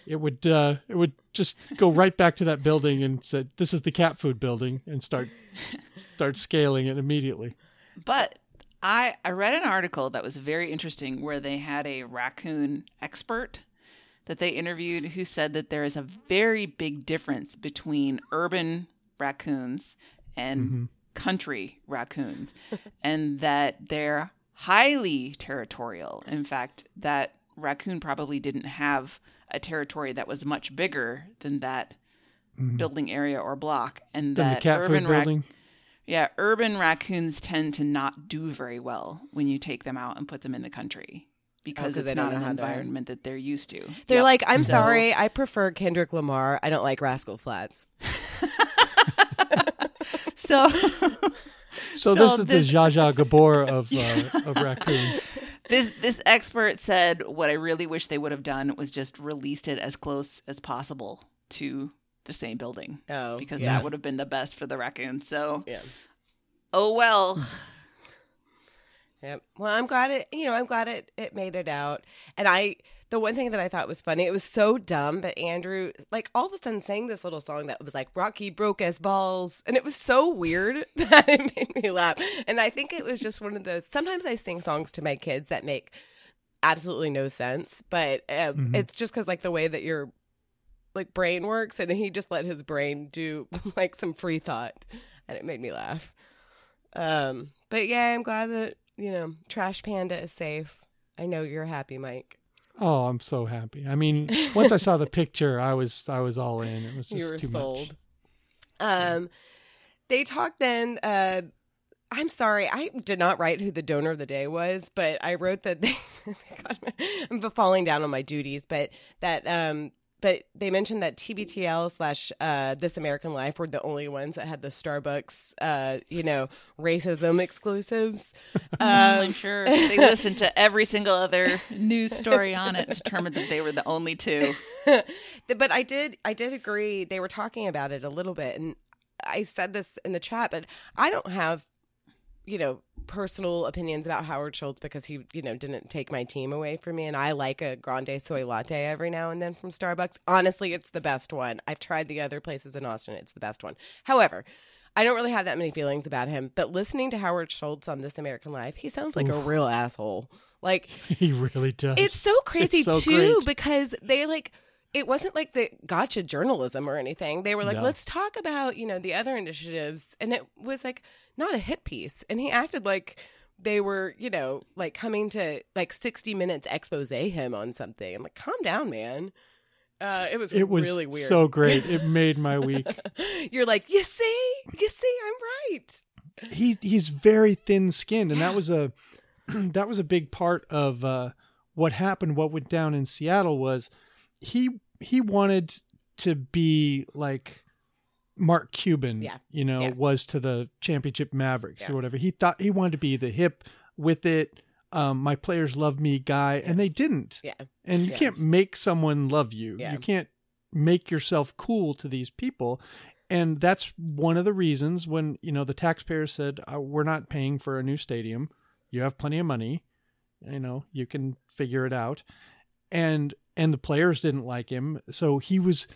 it would uh it would just go right back to that building and said this is the cat food building and start start scaling it immediately But I I read an article that was very interesting where they had a raccoon expert that they interviewed who said that there is a very big difference between urban raccoons and mm-hmm. country raccoons and that they're highly territorial. In fact, that raccoon probably didn't have a territory that was much bigger than that mm-hmm. building area or block and the that urban rac- building. Yeah, urban raccoons tend to not do very well when you take them out and put them in the country because 'cause it's they don't an how to- environment that they're used to. They're Yep. like, I'm So- sorry, I prefer Kendrick Lamar. I don't like Rascal Flatts. So, So, this is this- the Zsa Zsa Gabor of uh, of raccoons. this this expert said what I really wish they would have done was just released it as close as possible to the same building Oh, because yeah. that would have been the best for the raccoons. So, Yeah. oh well. Yep. Well, I'm glad it. You know, I'm glad it it made it out. And I, the one thing that I thought was funny, it was so dumb, but Andrew, like all of a sudden, sang this little song that was like "Rocky broke his balls," and it was so weird that it made me laugh. And I think it was just one of those. Sometimes I sing songs to my kids that make absolutely no sense, but uh, Mhm. it's just because like the way that your like brain works, and he just let his brain do like some free thought, and it made me laugh. Um, but yeah, I'm glad that you know Trash Panda is safe. I know you're happy, Mike. Oh, I'm so happy. I mean, once I saw the picture, I was I was all in. It was just you were too sold. much. Um, they talked then. Uh, I'm sorry, I did not write who the donor of the day was, but I wrote that they. I'm falling down on my duties, but that um, but they mentioned that TBTL slash uh, This American Life were the only ones that had the Starbucks, uh, you know, racism exclusives. I'm Um, sure. They listened to every single other News story on it. determined that they were the only two. but I did I did agree they were talking about it a little bit and I said this in the chat but I don't have you know personal opinions about Howard Schultz because he you know didn't take my team away from me. And I like a grande soy latte every now and then from Starbucks. Honestly it's the best one. I've tried the other places in Austin. It's the best one. However I don't really have that many feelings about him but listening to Howard Schultz on This American Life he sounds like a real asshole. Like He really does. it's so crazy It's so too great. because they like it wasn't like the gotcha journalism or anything. They were like, No. let's talk about, you know, the other initiatives. And it was like not a hit piece. And he acted like they were, you know, like coming to like 60 minutes expose him on something. I'm like, calm down, man. Uh, it was it was really weird. so great. It made my week. You're like, you see, you see, I'm right. he he's very thin skinned and that was a that was a big part of uh what happened what went down in Seattle was he he wanted to be like Mark Cuban Yeah. you know Yeah. was to the championship Mavericks Yeah. or whatever he thought he wanted to be the hip with it um my players love me guy and they didn't Yeah. and you can't make someone love you Yeah. you can't make yourself cool to these people and that's one of the reasons when you know the taxpayers said uh, we're not paying for a new stadium you have plenty of money you know you can figure it out and and the players didn't like him so he was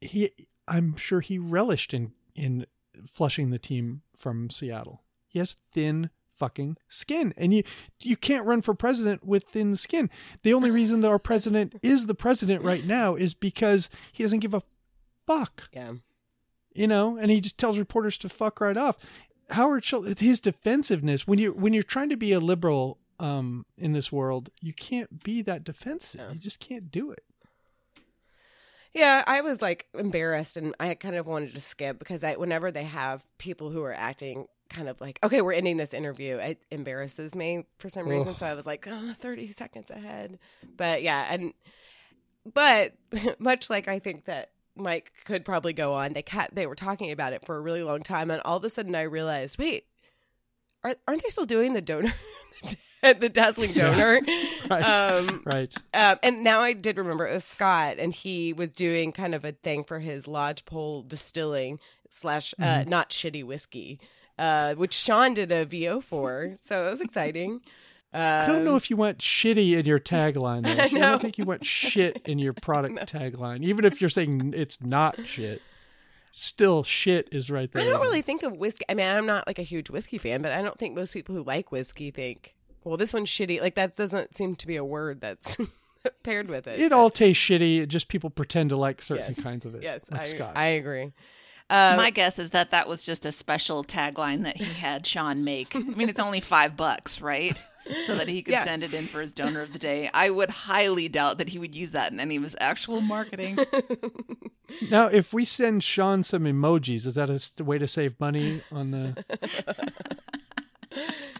he i'm sure he relished in in flushing the team from seattle he has thin fucking skin and you you can't run for president with thin skin the only reason that our president is the president right now is because he doesn't give a fuck Yeah. you know, and he just tells reporters to fuck right off. Howard Schultz, his defensiveness when you when you're trying to be a liberal um, in this world, you can't be that defensive. No. You just can't do it. Yeah, I was like embarrassed and I kind of wanted to skip because I, whenever they have people who are acting kind of like, okay, we're ending this interview, it embarrasses me for some reason. Ugh. So I was like, oh, 30 seconds ahead. But yeah, and, but much like I think that Mike could probably go on, they cat, they were talking about it for a really long time. And all of a sudden I realized, wait, are, aren't they still doing the donor, the dazzling donor? Right. Um, Right. um, and now I did remember it was Scott, and he was doing kind of a thing for his lodgepole distilling slash uh, Mm-hmm. not shitty whiskey, uh, which Sean did a VO for, so it was exciting. Um, I don't know if you went shitty in your tagline. Though. I I, don't think you went shit in your product tagline, even if you're saying it's not shit. still shit is right there. I don't really think of whiskey. I mean, I'm not like a huge whiskey fan, but I don't think most people who like whiskey think, well, this one's shitty. Like that doesn't seem to be a word that's paired with it. It all tastes shitty. Just people pretend to like certain Yes. kinds of it. Yes, like I, scotch. I agree. Uh, My guess is that that was just a special tagline that he had Sean make. I mean, it's only five bucks, right? So that he could Yeah. send it in for his donor of the day. I would highly doubt that he would use that in any of his actual marketing. Now, if we send Sean some emojis, is that a way to save money on the?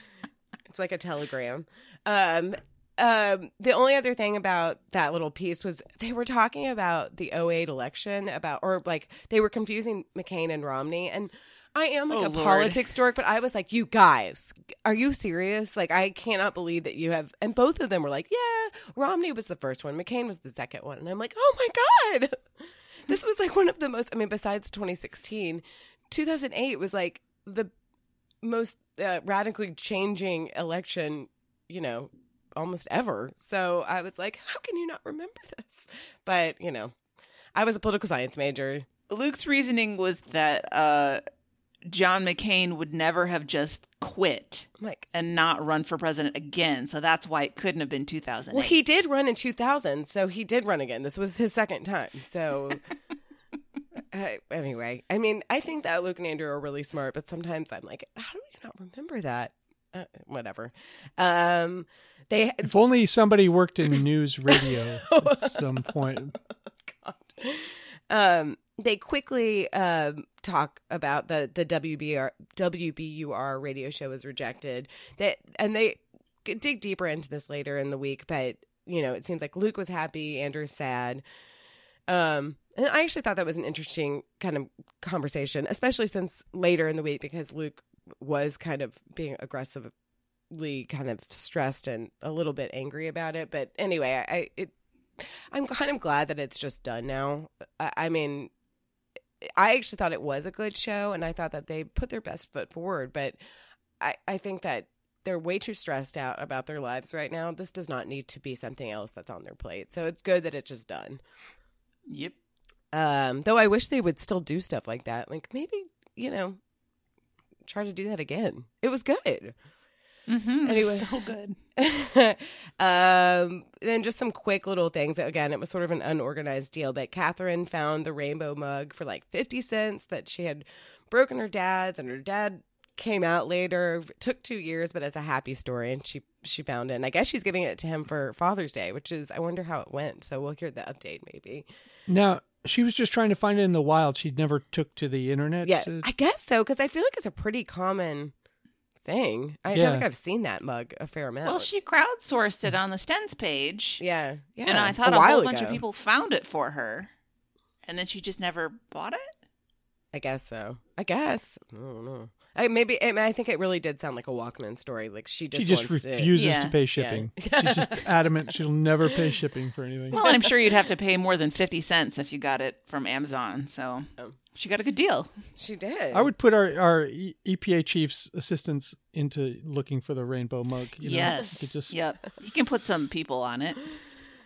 It's like a telegram. Um, um, the only other thing about that little piece was they were talking about the 08 election about, or like they were confusing McCain and Romney. And I am like Oh, a Lord. politics dork, but I was like, you guys, are you serious? Like, I cannot believe that you have. And both of them were like, yeah, Romney was the first one, McCain was the second one. And I'm like, oh my God. This was like one of the most, I mean, besides 2016, 2008 was like the most uh, radically changing election, you know, almost ever. So I was like, how can you not remember this? But, you know, I was a political science major. Luke's reasoning was that uh, John McCain would never have just quit like, and not run for president again. So that's why it couldn't have been 2000. well, he did run in 2000, so he did run again. This was his second time. So. Uh, anyway, I mean, I think that Luke and Andrew are really smart, but sometimes I'm like, how do you not remember that? Uh, whatever. Um, they If only somebody worked in news radio at some point. God. Um, they quickly um, talk about the the WBR WBUR radio show was rejected. That and they dig deeper into this later in the week, but you know it seems like Luke was happy, Andrew's sad. Um, and I actually thought that was an interesting kind of conversation, especially since later in the week because Luke was kind of being aggressively kind of stressed and a little bit angry about it. But anyway, I, it I'm kind of glad that it's just done now. I, I mean, I actually thought it was a good show, and I thought that they put their best foot forward. But I, I think that they're way too stressed out about their lives right now. This does not need to be something else that's on their plate. So it's good that it's just done. Yep. Um, though I wish they would still do stuff like that. Like maybe you know, try to do that again. It was good. Mm-hmm. Anyway. so good. um, then just some quick little things. Again, it was sort of an unorganized deal, but Catherine found the rainbow mug for like 50 cents that she had broken her dad's, and her dad came out later. It took two years, but it's a happy story, and she she found it. And I guess she's giving it to him for Father's Day, which is I wonder how it went. So we'll hear the update maybe. Now she was just trying to find it in the wild. She never took to the internet. Yeah, to- I guess so because I feel like it's a pretty common thing. I Yeah. feel like I've seen that mug a fair amount. Well, she crowdsourced it on the Stens page. yeah, yeah, and I thought a, while whole bunch of people found it for her. And then she just never bought it? I guess so. I guess. I don't know. I maybe. I, mean, I think it really did sound like a Walkman story. Like she just she just wants to- refuses Yeah. to pay shipping. She's just adamant she'll never pay shipping for anything. Well, and I'm sure you'd have to pay more than 50 cents if you got it from Amazon. So Oh. she got a good deal. She did. I would put our our EPA chief's assistants into looking for the rainbow mug. You know? yes. You could just Yep. You can put some people on it.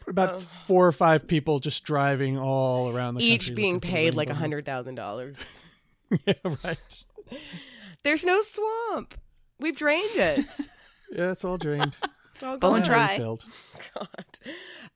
about Oh. four or five people just driving all around the country. each country being looking for the paid like a hundred thousand dollars. yeah, right. There's no swamp. We've drained it. Yeah, it's all drained. It's all Bone gone. dry. Filled. God.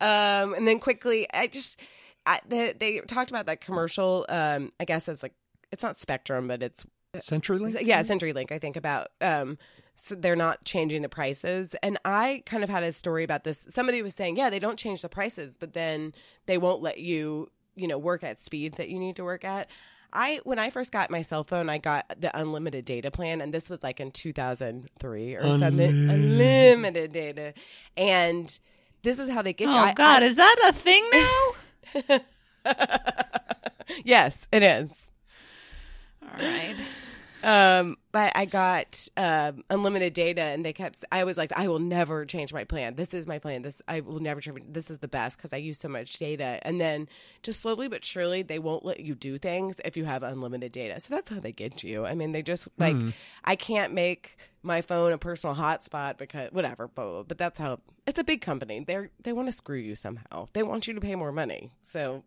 Um, and then quickly, I just I, they they talked about that commercial. Um, I guess it's like it's not Spectrum, but it's CenturyLink. yeah CenturyLink. I think about um, so they're not changing the prices, and I kind of had a story about this. Somebody was saying, yeah, they don't change the prices, but then they won't let you you know work at speeds that you need to work at. I when I first got my cell phone, I got the unlimited data plan, and this was like in 2003 or something. Unlimited. Unlimited data, and this is how they get you. Oh, God. I- is that a thing now? yes, it is. All right. Um, but I got um, unlimited data, and they kept. I was like, I will never change my plan. This is my plan. This I will never change. This is the best because I use so much data. And then just slowly but surely, they won't let you do things if you have unlimited data. So that's how they get you. I mean, they just like I can't make my phone a personal hotspot because whatever. Blah, blah, blah. But that's how it's a big company. They're they want to screw you somehow. They want you to pay more money. So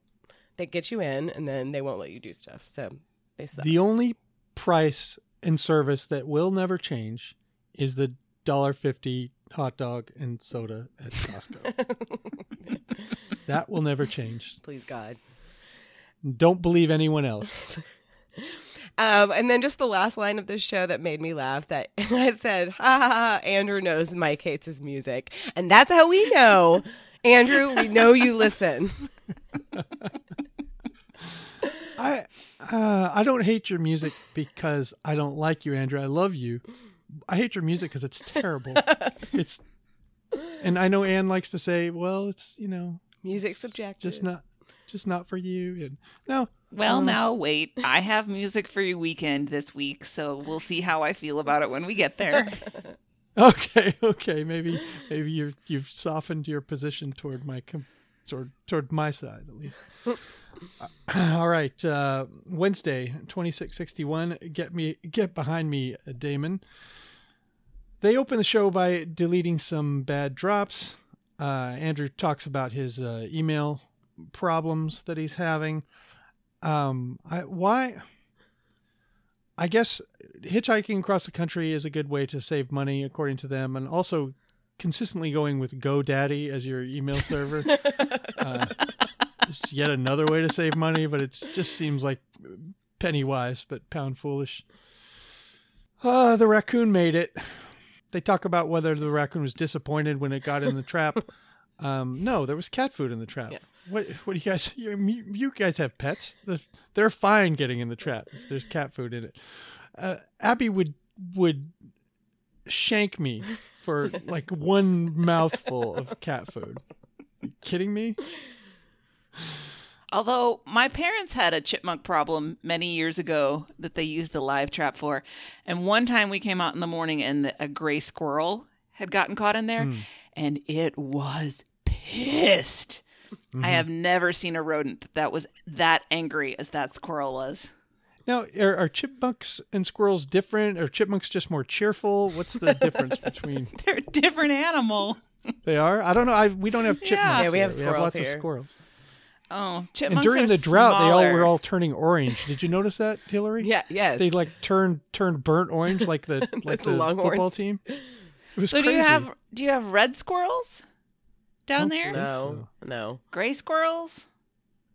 they get you in, and then they won't let you do stuff. So They suck. The only price and service that will never change is the dollar fifty hot dog and soda at Costco. that will never change. Please God. Don't believe anyone else. Um, and then just the last line of this show that made me laugh that I said, ha ha ha, Andrew knows Mike hates his music. And that's how we know, Andrew, we know you listen. I uh, I don't hate your music because I don't like you, Andrew. I love you. I hate your music because it's terrible. it's, and I know Anne likes to say, "Well, it's you know, Music it's subjective. just not, just not for you." And no, Well, Um, now wait. I have music for your weekend this week, so we'll see how I feel about it when we get there. okay, okay, maybe maybe you've you've softened your position toward my com- toward toward my side at least. All right, uh, Wednesday, twenty six sixty one. Get me, get behind me, uh, Damon. They open the show by deleting some bad drops. Uh, Andrew talks about his uh, email problems that he's having. Um, I, why? I guess hitchhiking across the country is a good way to save money, according to them, and also consistently going with GoDaddy as your email server. uh, it's yet another way to save money, but it just seems like penny wise, but pound foolish. Uh, the raccoon made it. They talk about whether the raccoon was disappointed when it got in the trap. Um, no, there was cat food in the trap. Yeah. What? What do you guys? You, you guys have pets? They're fine getting in the trap if there's cat food in it. Uh, Abby would would shank me for like one mouthful of cat food. Kidding me? Although my parents had a chipmunk problem many years ago that they used the live trap for. And one time we came out in the morning and the, a gray squirrel had gotten caught in there mm-hmm. and it was pissed. I mm-hmm. have never seen a rodent that was that angry as that squirrel was. Now, are, are chipmunks and squirrels different? Are chipmunks just more cheerful? What's the difference between They're a different animal. they are? I don't know. I we don't have chipmunks. Yeah, we here. have squirrels lots of squirrels. Oh, chipmunks! And during are the drought, they all were all turning orange. Did you notice that, Hillary? Yeah, yes. They like turned turned burnt orange like the like the the Longhorns. football team. It was So do you have do you have red squirrels down there? no, so. no. Gray squirrels?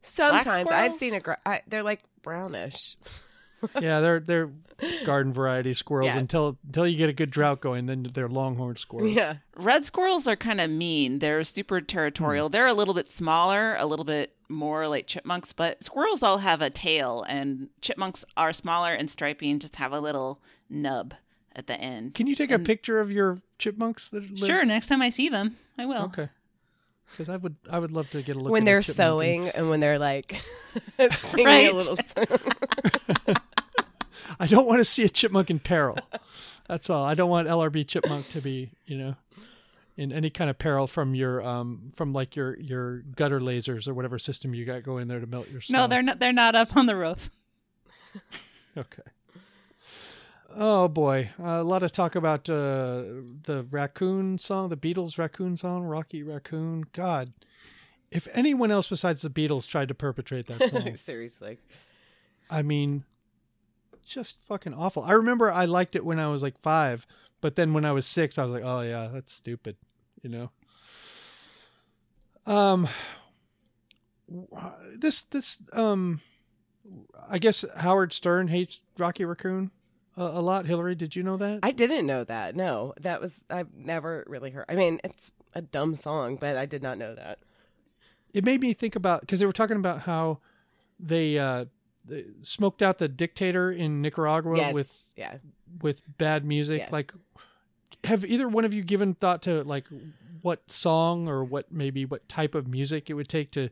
Sometimes I've seen a. Gr- I, they're like brownish. Yeah, they're they're garden variety squirrels Yeah. until until you get a good drought going. Then they're longhorn squirrels. Yeah. Red squirrels are kind of mean. They're super territorial. Hmm. They're a little bit smaller, a little bit more like chipmunks, but squirrels all have a tail, and chipmunks are smaller and stripy and just have a little nub at the end. Can you take a picture of your chipmunks that live? Sure, next time I see them, I will. Okay. Because I would I would love to get a look when at they're chipmunk sewing and when they're like singing a little song. I don't want to see a chipmunk in peril. That's all. I don't want LRB chipmunk to be, you know, in any kind of peril from your um from like your your gutter lasers or whatever system you got going there to melt your snow. No, they're not. They're not up on the roof. Okay. Oh boy, a lot of talk about uh, the raccoon song, the Beatles raccoon song, Rocky Raccoon. God, if anyone else besides the Beatles tried to perpetrate that song, Seriously. I mean, just fucking awful. I remember I liked it when I was like five, but then when I was six, I was like, oh yeah, that's stupid, you know. Um, this this um, I guess Howard Stern hates Rocky Raccoon a, a lot. Hillary, did you know that? I didn't know that. No, that was I've never really heard. I mean, it's a dumb song, but I did not know that. it made me think about because they were talking about how they uh they smoked out the dictator in Nicaragua yes, with yeah. With bad music Yeah. like have either one of you given thought to like what song or what maybe what type of music it would take to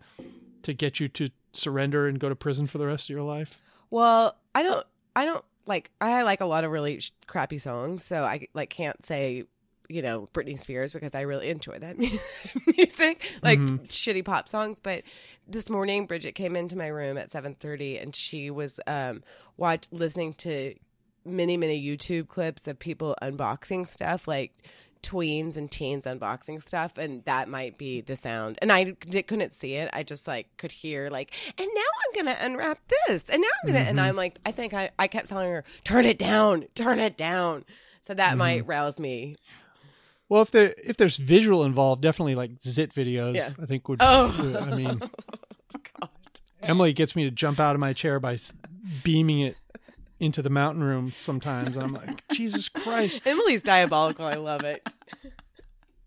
to get you to surrender and go to prison for the rest of your life Well, I don't. I don't like. I like a lot of really sh- crappy songs, so I like can't say you know Britney Spears because I really enjoy that music, like Mhm. shitty pop songs. But this morning, Bridget came into my room at seven thirty, and she was um watch listening to many many YouTube clips of people unboxing stuff like tweens and teens unboxing stuff, and that might be the sound. And I d- couldn't see it. I just like could hear like, and now I'm gonna unwrap this, and now I'm gonna, and I'm mm-hmm. like, I think I I kept telling her, turn it down, turn it down. So that might mm-hmm. rouse me. Well, if there if there's visual involved, definitely like zit videos. Yeah. I think would. Oh. I mean, oh, Emily gets me to jump out of my chair by beaming it into the mountain room sometimes, and I'm like, Jesus Christ, Emily's diabolical. I love it.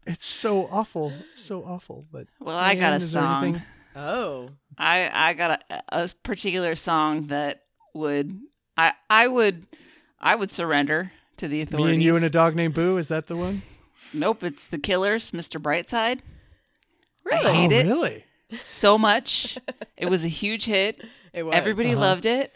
it's so awful, it's so awful. But Well, I got a Ann, is there song. anything- Oh, I I got a, a particular song that would I I would I would surrender to the authorities. Me and you and a dog named Boo. Is that the one? Nope, it's the Killers, Mr. Brightside. really? I hate oh, it really? so much. it was a huge hit. It was. Everybody Uh-huh. loved it.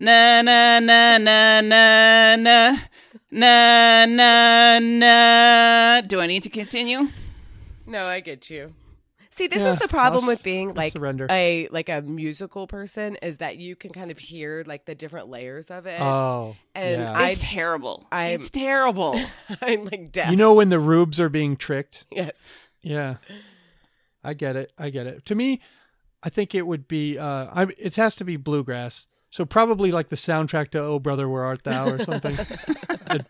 na na na na na na na na na Do I need to continue? No, I get you. See, this Yeah, is the problem I'll with being I'll like surrender. a like a musical person is that you can kind of hear like the different layers of it. Oh, and yeah. I It's terrible. I'm- It's terrible. I'm like deaf. you know when the rubes are being tricked. yes. Yeah, I get it. I get it. To me, I think it would be. Uh, I it has to be bluegrass. So probably like the soundtrack to "Oh Brother, Where Art Thou" or something. I'd,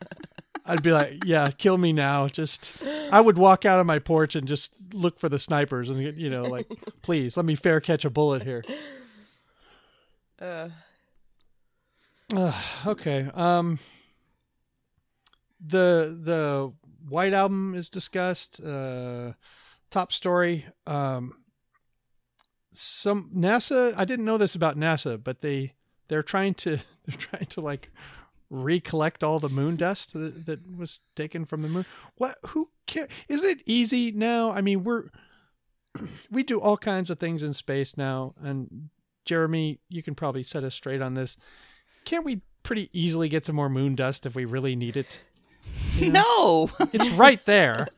I'd be like, yeah, kill me now. Just I would walk out of my porch and just look for the snipers and you know, like, please let me fair catch a bullet here. Uh, Uh, okay. Um the the White Album is discussed. Uh top story. Um some NASA I didn't know this about NASA, but they they're trying to they're trying to like recollect all the moon dust that, that was taken from the moon. What who care is it easy now? I mean we're we do all kinds of things in space now and Jeremy, you can probably set us straight on this can't we pretty easily get some more moon dust if we really need it? No. It's right there.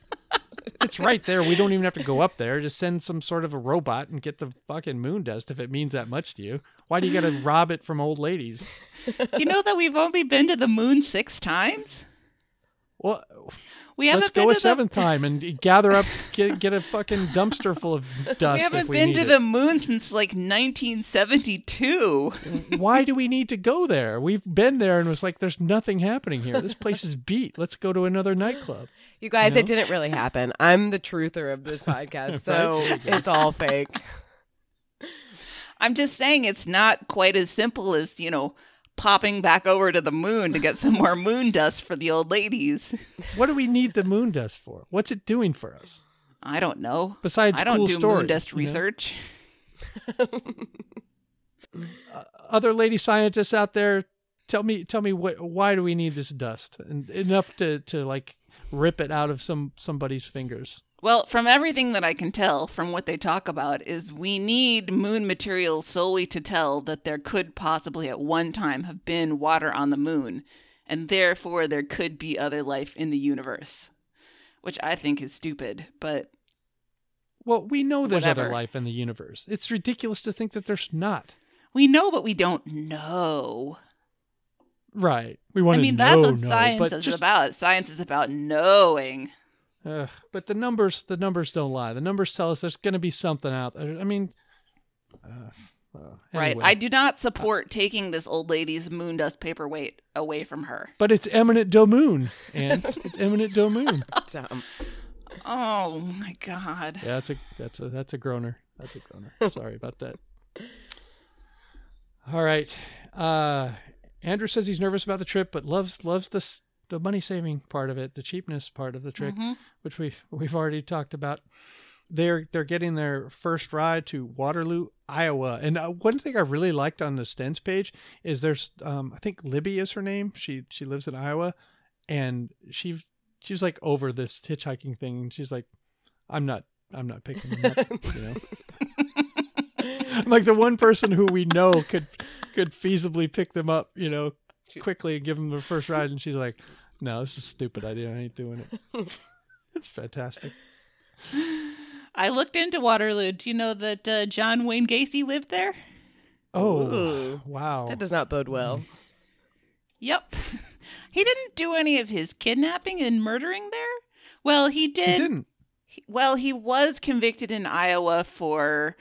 It's right there. We don't even have to go up there. Just send some sort of a robot and get the fucking moon dust if it means that much to you. Why do you got to rob it from old ladies? you know that we've only been to the moon six times? Well, We haven't let's go a seventh time and gather up, get get a fucking dumpster full of dust. We haven't we been to it. the moon since like 1972. Why do we need to go there? We've been there and was like, "There's nothing happening here. This place is beat. Let's go to another nightclub." You guys, No. it didn't really happen. I'm the truther of this podcast, so it's all fake. I'm just saying it's not quite as simple as, you know, popping back over to the moon to get some more moon dust for the old ladies. What do we need the moon dust for? What's it doing for us? I don't know. Besides I don't cool do stories, moon dust you know? research. Uh, other lady scientists out there tell me tell me what why do we need this dust and enough to to like rip it out of some somebody's fingers. Well, from everything that I can tell from what they talk about is we need moon material solely to tell that there could possibly at one time have been water on the moon and therefore there could be other life in the universe, which I think is stupid, but well we know there's other life in the universe. It's ridiculous to think that there's not. We know but we don't know. Right we want to know. I mean, know, that's what know, science but is just, about. Science is about knowing. ugh, but the numbers the numbers don't lie the numbers tell us there's going to be something out there i mean uh, uh, Right. I do not support taking this old lady's moon dust paperweight away from her. but it's eminent domain and it's eminent domain Dumb. Oh my god. Yeah, that's a that's a that's a groaner. That's a groaner. Sorry about that. All right. Uh Andrew says he's nervous about the trip, but loves loves the the money saving part of it, the cheapness part of the trick, which we we've already talked about. They're they're getting their first ride to Waterloo, Iowa, and uh, one thing I really liked on the Stens page is there's um I think Libby is her name. She she lives in Iowa, and she she was like over this hitchhiking thing. And she's like, I'm not. I'm not picking them up. you know, I'm like the one person who we know could could feasibly pick them up. You know, quickly and give them the first ride, and she's like, "No, this is a stupid idea. I ain't doing it." it's fantastic. I looked into Waterloo. Do you know that uh, John Wayne Gacy lived there? Oh, Ooh. wow. That does not bode well. Yep. he didn't do any of his kidnapping and murdering there. Well, he did. he did. didn't. He- Well, he was convicted in Iowa for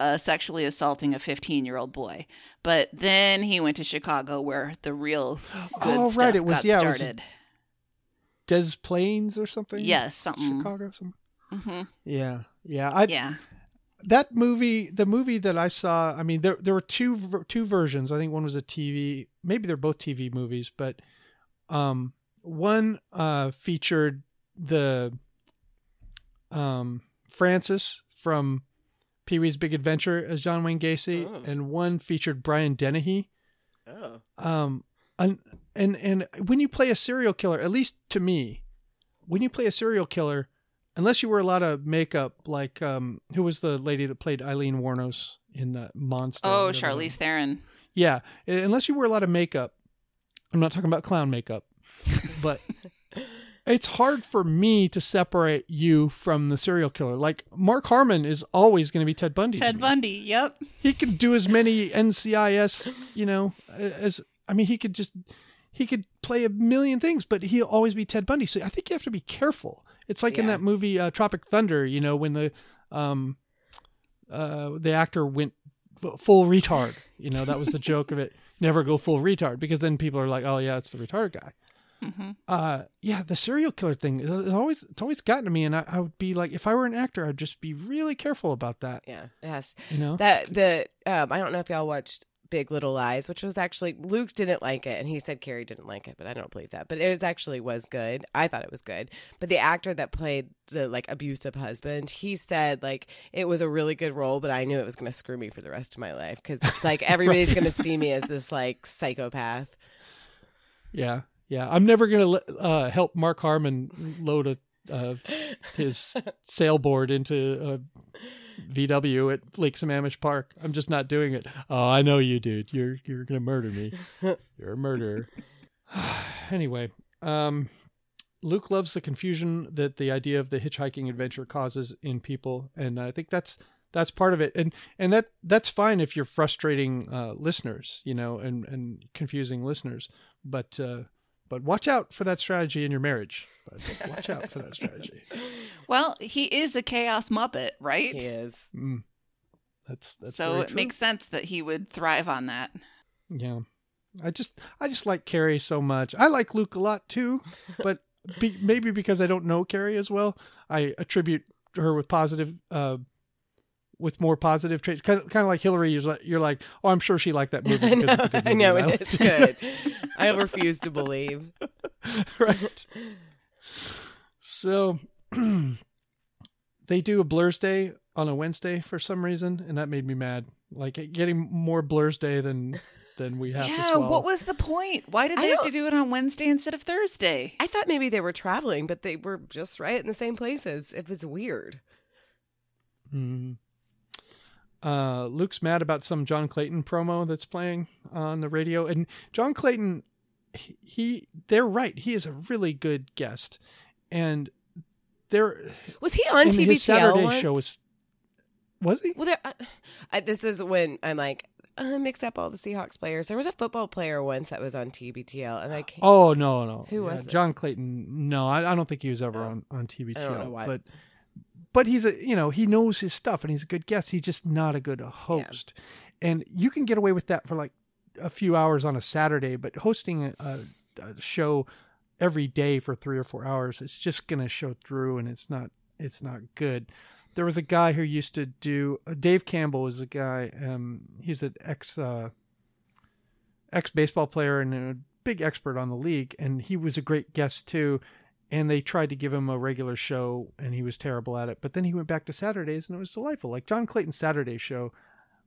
uh, sexually assaulting a 15 year old boy, but then he went to Chicago where the real Oh, right, it was- yeah, it was- started. Des Plaines or something. Yes, something. Chicago. Something. hmm Yeah, yeah. I Yeah. that movie, the movie that I saw. I mean, there there were two two versions. I think one was a TV. Maybe they're both TV movies, but um, one uh featured the um Francis from Pee Wee's Big Adventure as John Wayne Gacy, Oh. and one featured Brian Dennehy. Oh. um and and and when you play a serial killer at least to me when you play a serial killer unless you wear a lot of makeup like um who was the lady that played Aileen Wuornos in the monster Oh, whatever that Charlize Theron. yeah unless you wear a lot of makeup i'm not talking about clown makeup but it's hard for me to separate you from the serial killer like mark harmon is always going to be ted bundy Ted Bundy. Yep. he could do as many NCIS, you know, as I mean, he could just he could play a million things, but he'll always be Ted Bundy. So I think you have to be careful. It's like in that movie uh, Tropic Thunder, you know, when the um uh the actor went full retard. You know, that was the joke of it. Never go full retard because then people are like, oh yeah, it's the retard guy. Hmm Uh, yeah, the serial killer thing is always it's always gotten to me, and I, I would be like, if I were an actor, I'd just be really careful about that. Yeah, it has You know, that the um, I don't know if y'all watched Big Little Lies, which was actually Luke didn't like it, and he said Carrie didn't like it, but I don't believe that. But it was actually was good. I thought it was good. But the actor that played the like abusive husband, he said like it was a really good role, but I knew it was going to screw me for the rest of my life because like everybody's going to see me as this like psychopath. Yeah, yeah. I'm never gonna uh, help Mark Harmon load a uh, his sailboard into a VW at Lake Sammamish Park. I'm just not doing it. Oh, I know you, dude. You're you're gonna murder me. You're a murderer. anyway, um, Luke loves the confusion that the idea of the hitchhiking adventure causes in people, and I think that's that's part of it. And and that that's fine if you're frustrating uh, listeners, you know, and and confusing listeners. But uh, but watch out for that strategy in your marriage. But watch out for that strategy. Well, he is a chaos muppet, right? He is. Mm. That's that's so very it makes sense that he would thrive on that. Yeah. I just I just like Carrie so much. I like Luke a lot too, but be, maybe because I don't know Carrie as well, I attribute her with positive uh with more positive traits. Kind of, kind of like Hillary, you're like, you're like, oh, I'm sure she liked that movie I because know, it's a good I know and it, it's liked good. I refuse to believe. right. So they do a Blur's Day on a Wednesday for some reason, and that made me mad. Like getting more Blur's Day than than we have to yeah, swallow. what was the point? Why did I they have to don't- it on Wednesday instead of Thursday? I thought maybe they were traveling, but they were just right in the same places. It was weird. Mhm. Uh, Luke's mad about some John Clayton promo that's playing on the radio, and John Clayton, he, he they're right. He is a really good guest, and they're Was he on TV. Saturday once? show was was he? Well, there, uh, I, this is when I'm like, uh, mix up all the Seahawks players. There was a football player once that was on TBTL, and I can't. Oh no, no. Who Yeah, was it? John Clayton? No, I, I don't think he was ever Oh. on on TBTL. I don't know why. But but he's a you know he knows his stuff and he's a good guest. He's just not a good host, and you can get away with that for like a few hours on a Saturday. But hosting a, a, show every day for three or four hours, it's just gonna show through, and it's not it's not good. There was a guy who used to do. Uh, Dave Campbell is a guy. Um, he's an ex. Uh, ex baseball player and a big expert on the league, and he was a great guest too. And they tried to give him a regular show, and he was terrible at it. But then he went back to Saturdays, and it was delightful. Like John Clayton's Saturday show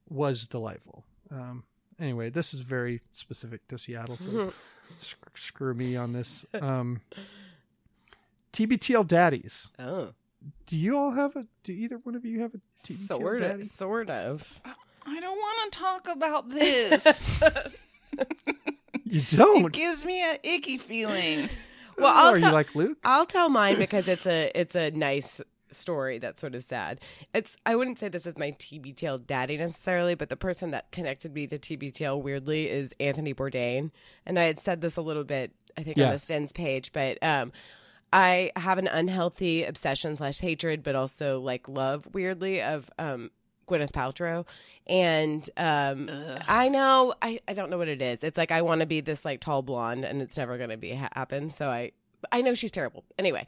was delightful. Um, anyway, this is very specific to Seattle, so sc- screw me on this. Um, TBTL Daddies. oh, do you all have a? Do either one of you have a TBTL sort daddy? of, sort of. I don't want to talk about this. You don't. It gives me an icky feeling. Well, I'll are tell- you like Luke? I'll tell mine because it's a it's a nice story that's sort of sad. It's I wouldn't say this is my TBTL daddy necessarily, but the person that connected me to TBTL weirdly is Anthony Bourdain, and I had said this a little bit I think Yeah. on the Stens page, but um. I have an unhealthy obsession slash hatred, but also like love weirdly of um, Gwyneth Paltrow, and um, I know I, I don't know what it is. It's like I want to be this like tall blonde, and it's never going to be happen. So I I know she's terrible. Anyway,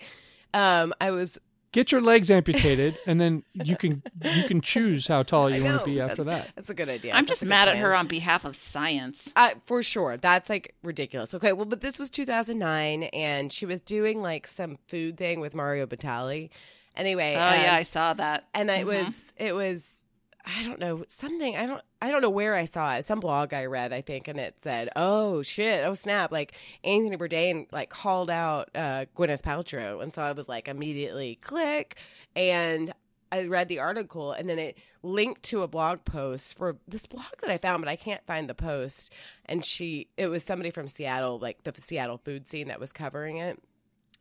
um, I was Get your legs amputated, and then you can you can choose how tall you want to be after that's- that. That's a good idea. I'm That's just a good mad at her on behalf of science. Uh, for sure. That's like ridiculous. Okay, well, but this was 2009, and she was doing like some food thing with Mario Batali. Anyway, Oh um, yeah, I saw that. and it Mhm. was it was I don't know something I don't I don't know where I saw it. Some blog I read I think and it said oh shit oh snap like Anthony Bourdain like called out uh, Gwyneth Paltrow. And so I was like immediately click and I read the article and then it linked to a blog post for this blog that I found but I can't find the post. And she it was somebody from Seattle like the Seattle food scene that was covering it.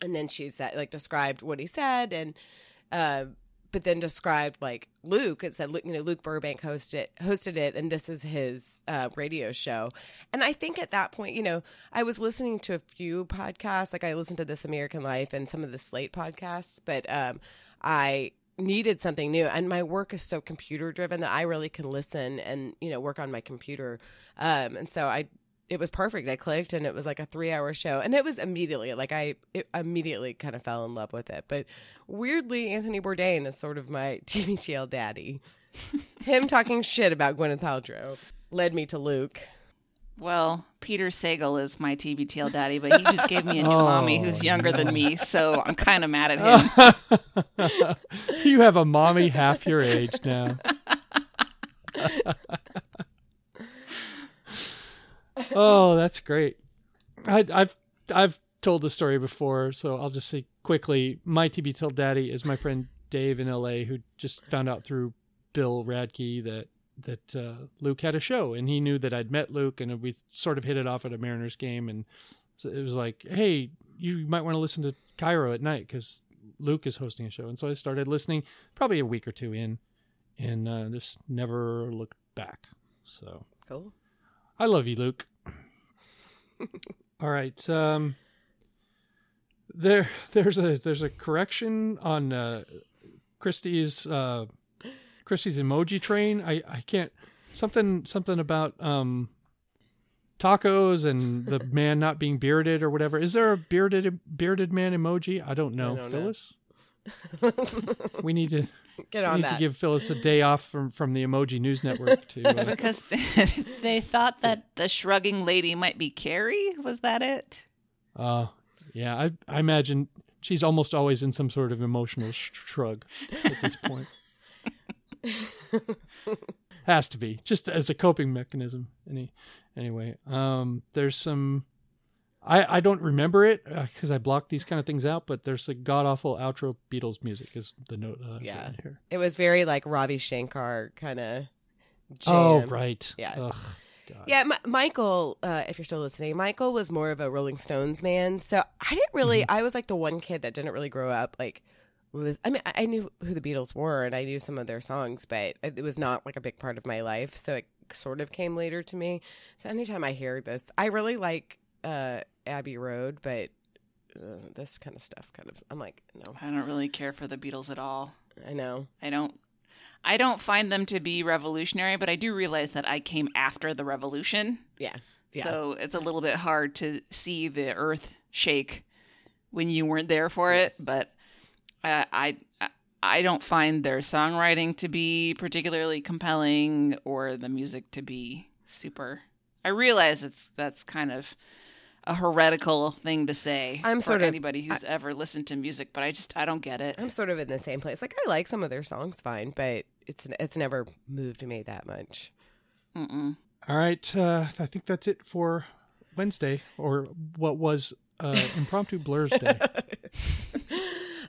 And then she said like described what he said and uh but then described like Luke. It said, you know, Luke Burbank hosted hosted it, and this is his uh, radio show. And I think at that point, you know, I was listening to a few podcasts, like I listened to This American Life and some of the Slate podcasts, but um, I needed something new. And my work is so computer driven that I really can listen and you know work on my computer. Um, and so I it was perfect. I clicked and it was like a three hour show. And it was immediately like I it immediately kind of fell in love with it. But weirdly, Anthony Bourdain is sort of my TBTL daddy. Him talking shit about Gwyneth Paltrow led me to Luke. Well, Peter Sagal is my TBTL daddy, but he just gave me a new oh. mommy Oh, who's younger than me, so I'm kind of mad at him. you have a mommy half your age now. Oh, that's great. I, I've I've told the story before, so I'll just say quickly. My TBTL daddy is my friend Dave in L.A. who just found out through Bill Radke that that uh, Luke had a show, and he knew that I'd met Luke, and we sort of hit it off at a Mariners game, and so it was like, hey, you might want to listen to KIRO at night because Luke is hosting a show, and so I started listening, probably a week or two in, and uh, just never looked back. So Cool. I love you, Luke. All right. Um, there, there's a there's a correction on uh, Christie's uh, Christie's emoji train. I I can't something something about um tacos and the man not being bearded or whatever. Is there a bearded bearded man emoji? I don't know. don't know. Phyllis, we need to Get we on need that. to give Phyllis a day off from from the Emoji News Network to. Uh, Because They thought that the shrugging lady might be Carrie. Was that it? Uh, yeah, I I imagine she's almost always in some sort of emotional sh- shrug at this point. Has to be just as a coping mechanism. Any anyway, um, there's some. I I don't remember it because I blocked these kind of things out. But there's a god awful outro Beatles music is the note I've Yeah. here. it was very like Ravi Shankar kind of. Oh right, Yeah. Ugh, God. Yeah, M- Michael, uh, if you're still listening, Michael was more of a Rolling Stones man. So I didn't really, I was like the one kid that didn't really grow up. Like, with, I mean, I I knew who the Beatles were and I knew some of their songs, but it was not like a big part of my life. So it sort of came later to me. So anytime I hear this, I really like uh, Abbey Road, but uh, this kind of stuff kind of, I'm like, no, I don't really care for the Beatles at all. I know. I don't. I don't find them to be revolutionary, but I do realize that I came after the revolution. Yeah. Yeah. So it's a little bit hard to see the earth shake when you weren't there for it. But uh, I, I, I don't find their songwriting to be particularly compelling or the music to be super. I realize it's that's kind of a heretical thing to say. I'm for sort of- anybody who's ever listened to music, but I just I don't get it. I'm sort of in the same place. Like I like some of their songs fine, but it's it's never moved me that much. Mm-mm. All right, uh, I think that's it for Wednesday or what was uh, impromptu Blurs Day.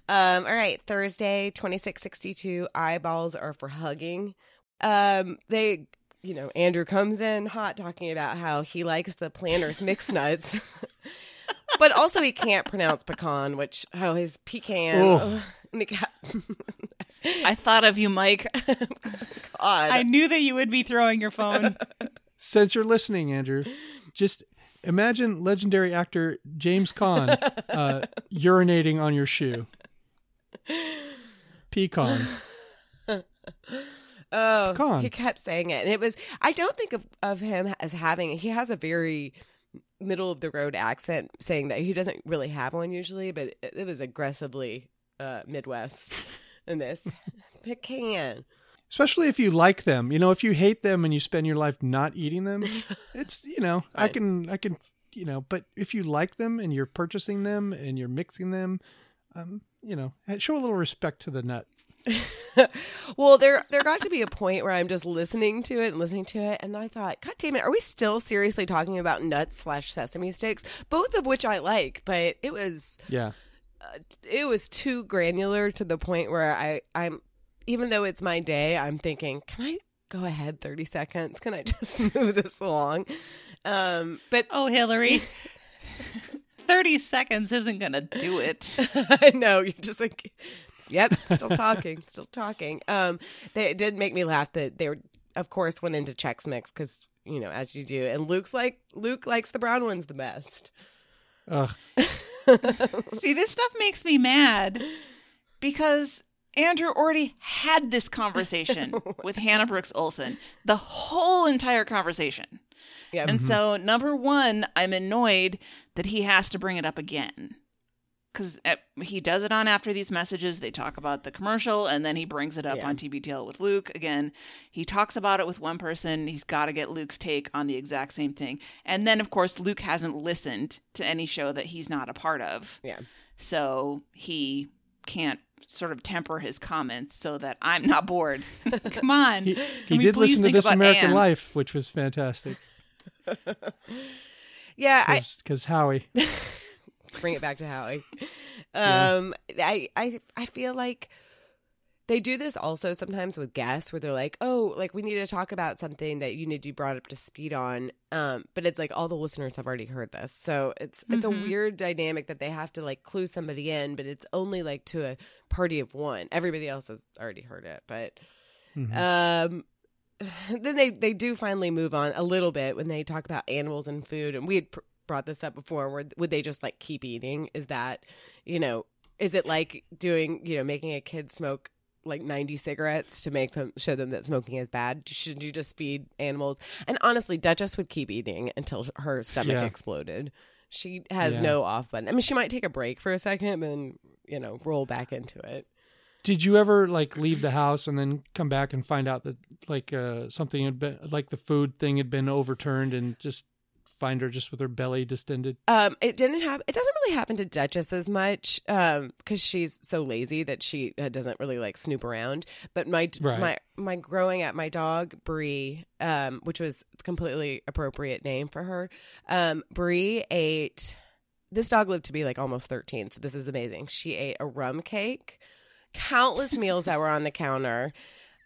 Um, all right, Thursday, 2662, eyeballs are for hugging. Um, they, you know, Andrew comes in hot talking about how he likes the planters mixed nuts. but also he can't pronounce pecan, which, oh, his pecan. Ugh. ugh, and he got- I thought of you, Mike. God. I knew that you would be throwing your phone. Since you're listening, Andrew, just imagine legendary actor James Caan uh, urinating on your shoe. Pecan. Oh, Pecan. he kept saying it, and it was. I don't think of of him as having. He has a very middle of the road accent, saying that he doesn't really have one usually, but it, it was aggressively uh, Midwest in this. Pecan. Especially if you like them. You know, if you hate them and you spend your life not eating them, it's, you know, I can, I can, you know, but if you like them and you're purchasing them and you're mixing them, um, you know, show a little respect to the nut. well, there there got to be a point where I'm just listening to it and listening to it, and I thought, God damn it, are we still seriously talking about nuts slash sesame sticks? Both of which I like, but it was Yeah. it was too granular to the point where I I'm even though it's my day, I'm thinking, can I go ahead 30 seconds? Can I just move this along? Um, but Oh, Hillary. 30 seconds isn't going to do it. I know you're just like, yep, still talking, still talking. Um, they it did make me laugh that they were, of course, went into Chex Mix because you know as you do, and Luke's like Luke likes the brown ones the best. Ugh. See, this stuff makes me mad because Andrew already had this conversation with Hannah Brooks Olson, the whole entire conversation. Yeah, And so, number one, I'm annoyed that he has to bring it up again. Because eh, he does it on after these messages. They talk about the commercial, and then he brings it up Yeah. on TBTL with Luke. Again, he talks about it with one person. He's got to get Luke's take on the exact same thing. And then, of course, Luke hasn't listened to any show that he's not a part of. yeah. So he can't sort of temper his comments so that I'm not bored. Come on. He, he did listen to This American Anne? Life, which was fantastic. Yeah, I, Because Howie. bring it back to Howie. Yeah. Um, I, I, I feel like they do this also sometimes with guests where they're like, oh, like we need to talk about something that you need to be brought up to speed on. Um, but it's like all the listeners have already heard this, so it's it's Mhm. a weird dynamic that they have to like clue somebody in, but it's only like to a party of one. Everybody else has already heard it, but Mhm. um, then they they do finally move on a little bit when they talk about animals and food, and we had pr- brought this up before. Where would they just like keep eating? Is that you know? Is it like doing you know making a kid smoke like 90 cigarettes to make them show them that smoking is bad should you just feed animals and honestly duchess would keep eating until her stomach Yeah. exploded she has Yeah. no off button i mean she might take a break for a second and then you know roll back into it Did you ever like leave the house and then come back and find out that like uh something had been like the food thing had been overturned and just find her just with her belly distended? Um, it didn't happen. It doesn't really happen to Duchess as much, um, because she's so lazy that she uh, doesn't really like snoop around. But my Right. my my growing at my dog Brie, um, which was completely appropriate name for her. Um, Brie ate. This dog lived to be like almost thirteen, so this is amazing. She ate a rum cake, countless meals that were on the counter,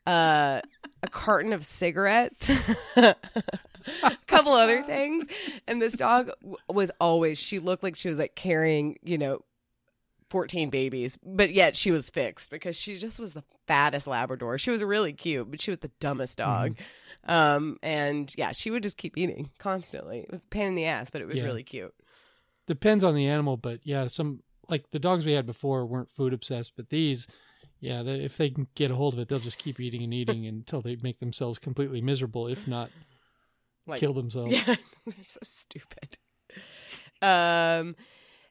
uh, a carton of cigarettes. a couple other things. And this dog was always she looked like she was like carrying you know 14 babies but yet she was fixed because she just was the fattest labrador. She was really cute but she was the dumbest dog. Um and yeah she would just keep eating constantly. It was a pain in the ass but it was Yeah. really cute. Depends on the animal, but yeah, some like the dogs we had before weren't food obsessed, but these, yeah, they, if they can get a hold of it, they'll just keep eating and eating until they make themselves completely miserable, if not like kill themselves. Yeah, they're so stupid. Um,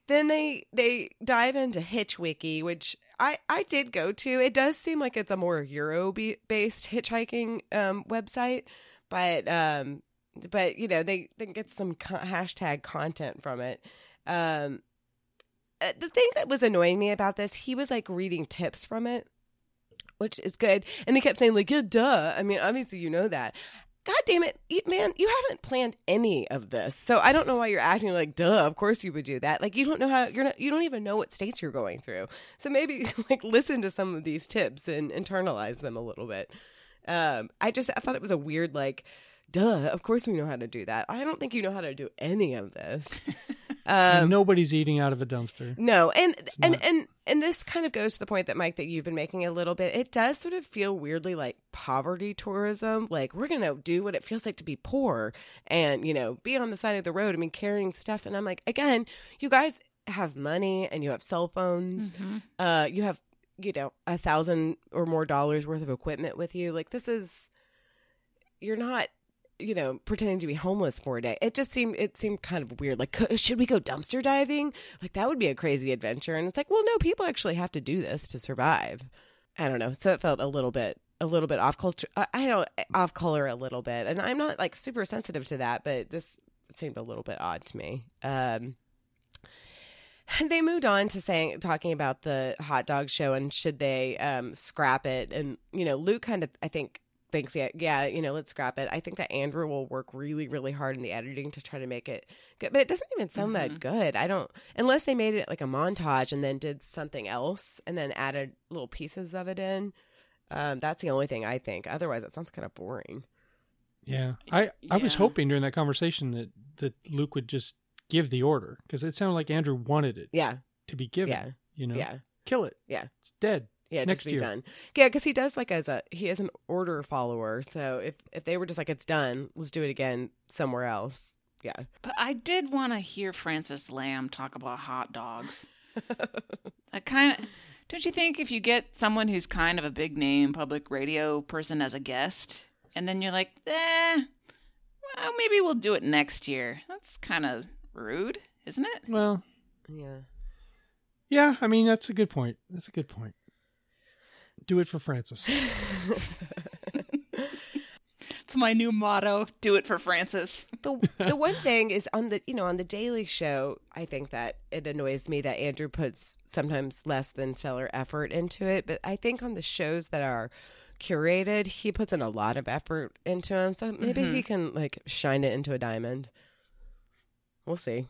then they they dive into Hitch Wiki, which I I did go to. It does seem like it's a more Euro based hitchhiking um website, but um, but you know they they get some co- hashtag content from it. Um, uh, the thing that was annoying me about this, he was like reading tips from it, which is good, and he kept saying like, "Yeah, duh." I mean, obviously you know that. God damn it, man, you haven't planned any of this. So I don't know why you're acting like, duh, of course you would do that. Like you don't know how you're not you don't even know what states you're going through. So maybe like listen to some of these tips and internalize them a little bit. Um, I just I thought it was a weird like, duh, of course we know how to do that. I don't think you know how to do any of this. and Um, nobody's eating out of a dumpster. no, and and not- and and this kind of goes to the point that Mike that you've been making a little bit. It does sort of feel weirdly like poverty tourism. Like we're gonna do what it feels like to be poor, and you know, be on the side of the road. I mean, carrying stuff. And I'm like, again, you guys have money and you have cell phones. Uh, you have you know a thousand or more dollars worth of equipment with you. Like this is, you're not you know, pretending to be homeless for a day. It just seemed it seemed kind of weird. Like, should we go dumpster diving? Like that would be a crazy adventure. And it's like, well, no, people actually have to do this to survive. I don't know. So it felt a little bit a little bit off culture. I don't off color a little bit, and I'm not like super sensitive to that, but this seemed a little bit odd to me. Um, and they moved on to saying talking about the hot dog show and should they um, scrap it and you know luke kind of i think thinks yeah yeah you know let's scrap it. I think that andrew will work really really hard in the editing to try to make it good but it doesn't even sound that good. I don't unless they made it like a montage and then did something else and then added little pieces of it in. Um, that's the only thing i think. Otherwise it sounds kind of boring. Yeah, I I was hoping during that conversation that that Luke would just give the order because it sounded like Andrew wanted it yeah. to be given. yeah. you know, yeah. Kill it. Yeah. it's dead. Yeah, Next just be year. done. Yeah, because he does like as a he is an order follower. So if if they were just like it's done, let's do it again somewhere else. Yeah, But I did want to hear Francis Lam talk about hot dogs. I kind of don't you think if you get someone who's kind of a big name public radio person as a guest, and then you're like, eh, well, maybe we'll do it next year. That's kind of rude, isn't it? Well, yeah. yeah. I mean, that's a good point. That's a good point. Do it for Francis. It's my new motto. Do it for Francis. the the one thing is on the you know on the Daily Show, I think that it annoys me that Andrew puts sometimes less than stellar effort into it. But I think on the shows that are curated, he puts in a lot of effort into them. So maybe he can like shine it into a diamond. We'll see.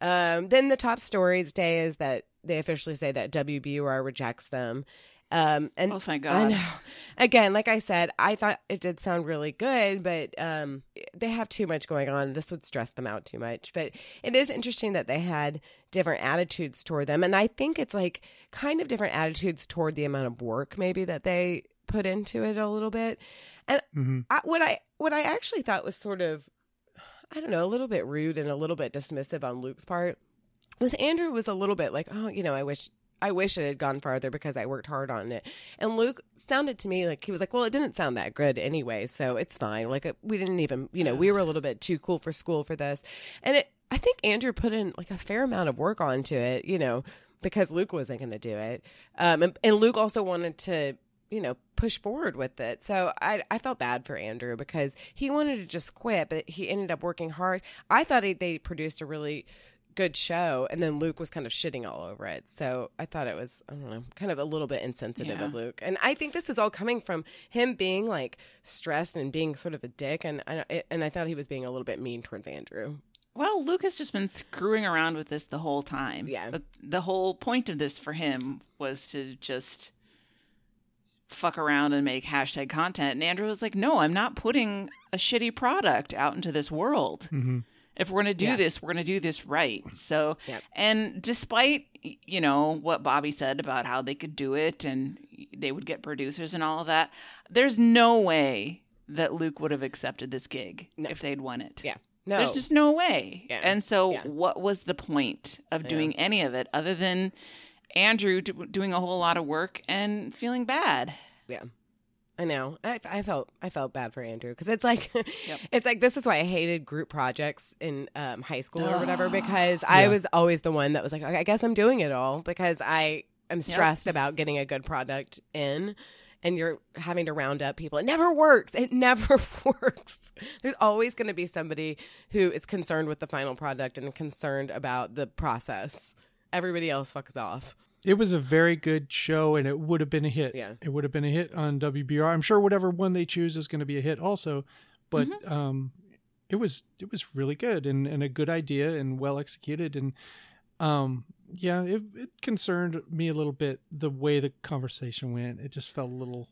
Um, then the top stories today is that they officially say that WBUR rejects them. Um, and Oh, thank God. I know. Again, like I said, I thought it did sound really good, but um, they have too much going on. This would stress them out too much. But it is interesting that they had different attitudes toward them, and I think it's like kind of different attitudes toward the amount of work maybe that they put into it a little bit. And hmm I, what I what I actually thought was sort of, I don't know, a little bit rude and a little bit dismissive on Luke's part was Andrew was a little bit like, oh, you know, I wish I wish it had gone farther because I worked hard on it. And Luke sounded to me like he was like, well, it didn't sound that good anyway, so it's fine. Like we didn't even, you know, we were a little bit too cool for school for this. And it, I think Andrew put in like a fair amount of work onto it, you know, because Luke wasn't going to do it. Um, and, and Luke also wanted to you know push forward with it so i i felt bad for andrew because he wanted to just quit but he ended up working hard i thought he, they produced a really good show and then luke was kind of shitting all over it so i thought it was i don't know kind of a little bit insensitive Yeah. of luke and i think this is all coming from him being like stressed and being sort of a dick and i and i thought he was being a little bit mean towards andrew Well, Luke has just been screwing around with this the whole time. Yeah. The, the whole point of this for him was to just fuck around and make hashtag content. And Andrew was like, no, I'm not putting a shitty product out into this world. hmm If we're going to do Yeah. this, we're going to do this right. So, Yep. and despite, you know, what Bobby said about how they could do it and they would get producers and all of that, there's no way that Luke would have accepted this gig No. if they'd won it. yeah no There's just no way. Yeah. And so, Yeah. what was the point of doing any of it other than Andrew do- doing a whole lot of work and feeling bad? Yeah. I know. I, I felt I felt bad for Andrew because it's like Yep. it's like this is why I hated group projects in um, high school or whatever Ugh. because I was always the one that was like okay, I guess I'm doing it all because I am stressed about getting a good product in and you're having to round up people. It never works. It never works. There's always going to be somebody who is concerned with the final product and concerned about the process. Everybody else fucks off. It was a very good show, and it would have been a hit. Yeah. It would have been a hit on WBR. I'm sure whatever one they choose is going to be a hit also. but um, it was it was really good and, and a good idea and well executed and um, yeah, it, it concerned me a little bit the way the conversation went. It just felt a little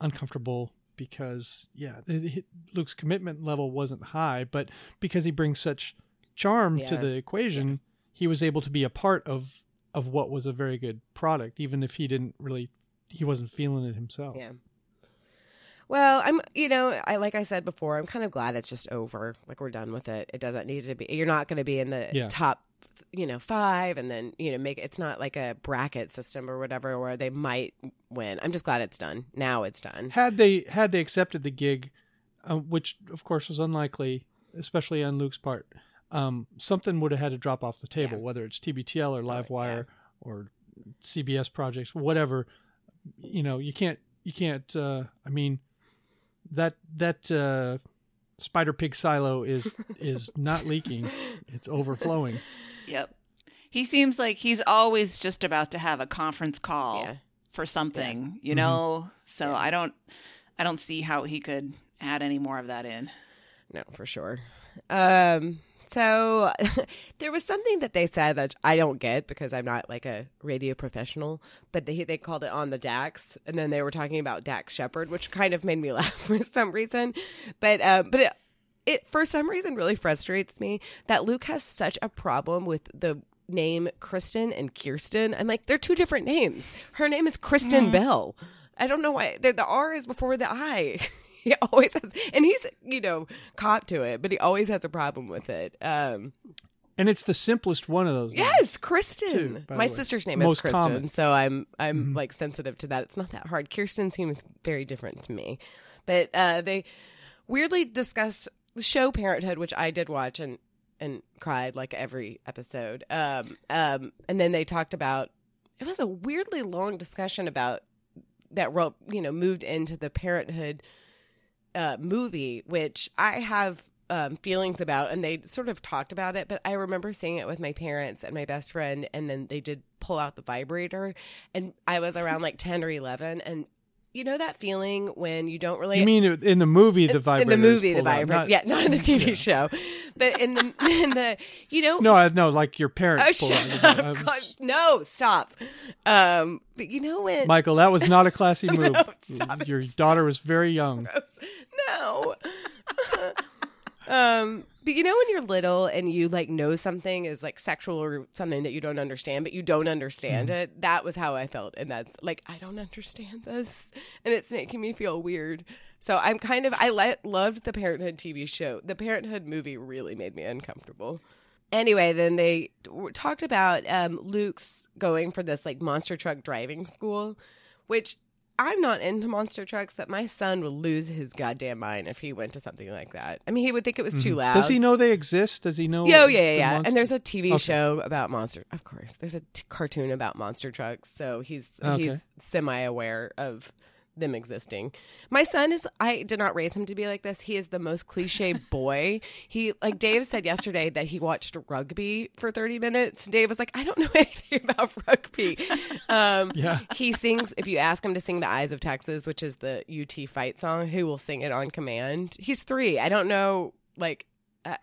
uncomfortable because yeah, it, it, Luke's commitment level wasn't high, but because he brings such charm to the equation, he was able to be a part of of what was a very good product, even if he didn't really he wasn't feeling it himself. Yeah. Well, I'm, you know, I like I said before, I'm kind of glad it's just over. Like we're done with it. It doesn't need to be. You're not going to be in the Yeah. top, you know, five, and then you know, make it's not like a bracket system or whatever where they might win. I'm just glad it's done. Now it's done. Had they had they accepted the gig, uh, which of course was unlikely, especially on Luke's part, um, something would have had to drop off the table, Yeah. whether it's TBTL or yeah. Livewire or CBS projects, whatever. You know, you can't you can't. Uh, I mean, that that uh, spider pig silo is is not leaking; it's overflowing. Yep. He seems like he's always just about to have a conference call Yeah. for something, you Mhm. know? So Yeah. I don't I don't see how he could add any more of that in. No, for sure. Um, so there was something that they said that I don't get because I'm not like a radio professional, but they they called it on the Dax, and then they were talking about Dax Shepard, which kind of made me laugh for some reason. But uh, but it, it for some reason really frustrates me that Luke has such a problem with the name Kristen and Kirsten. I'm like, they're two different names. Her name is Kristen Bell. I don't know why the, the R is before the I. he always has, and he's you know caught to it, but he always has a problem with it. Um, And it's the simplest one of those. yes, Kristen. Too, My sister's name Most is Kristen, common. so I'm I'm Mhm. like sensitive to that. It's not that hard. Kirsten seems very different to me, but uh, they weirdly discussed the show Parenthood, which I did watch and and cried like every episode. Um, um, and then they talked about it was a weirdly long discussion about that role, you know, moved into the Parenthood uh, movie, which I have um, feelings about, and they sort of talked about it. But I remember seeing it with my parents and my best friend, and then they did pull out the vibrator, and I was around like ten or eleven, and you know that feeling when you don't really You mean in the movie the vibrator? in the movie the vibrator, not- yeah, not in the TV show, but in the in the you know No, I no, like your parents. Oh, shut up. God, no, stop. Um, but you know when Michael, that was not a classy move. No, it, your stop. daughter was very young. gross. No. Um, but you know when you're little and you like know something is like sexual or something that you don't understand, but you don't understand Mm-hmm. it. That was how I felt, and that's like I don't understand this, and it's making me feel weird. So I'm kind of I li- loved the Parenthood TV show. The Parenthood movie really made me uncomfortable. Anyway, then they talked about um, Luke's going for this like monster truck driving school, which I'm not into monster trucks, but my son would lose his goddamn mind if he went to something like that. I mean, he would think it was too loud. Mm-hmm. Does he know they exist? Does he know? Yeah, oh, yeah, yeah, yeah. monster- And there's a TV Okay. show about monster. Of course, there's a t- cartoon about monster trucks, so he's Okay. he's semi aware of them existing. My son is. I did not raise him to be like this. He is the most cliche boy. he like Dave said yesterday that he watched rugby for 30 minutes. Dave was like, I don't know anything about rugby. Um, Yeah. he sings. If you ask him to sing "The Eyes of Texas," which is the UT fight song, he will sing it on command. He's three. I don't know, like.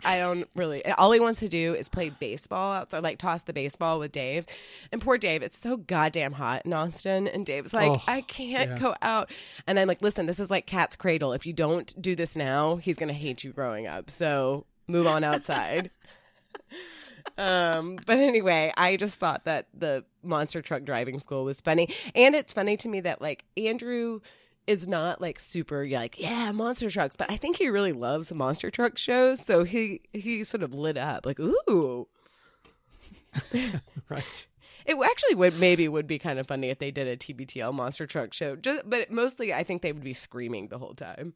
I- don't really. All he wants to do is play baseball outside, like toss the baseball with Dave. And poor Dave, it's so goddamn hot in Austin. And Dave's like, Oh, I can't yeah. go out. And I'm like, listen, this is like Cat's Cradle. If you don't do this now, he's gonna hate you growing up. So move on outside. um, but anyway, I just thought that the monster truck driving school was funny, and it's funny to me that like Andrew is not like super like yeah monster trucks but i think he really loves monster truck shows so he he sort of lit up like ooh Right. it actually would maybe would be kind of funny if they did a tbtl monster truck show just but mostly i think they would be screaming the whole time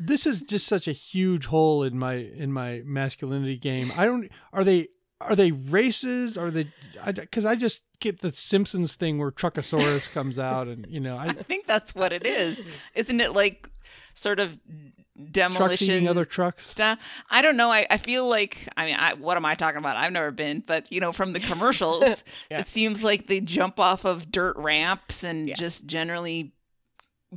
This is just such a huge hole in my in my masculinity game. I don't. Are they? Are they races? Are they? Because I, just get the Simpsons thing where Truckosaurus comes out, and you know, I I think that's what it is. Isn't it like sort of trucks demolition other trucks. stuff? I don't know. I, I feel like I mean, I, what am I talking about? I've never been, but you know, from the commercials, Yeah. it seems like they jump off of dirt ramps and Yeah. just generally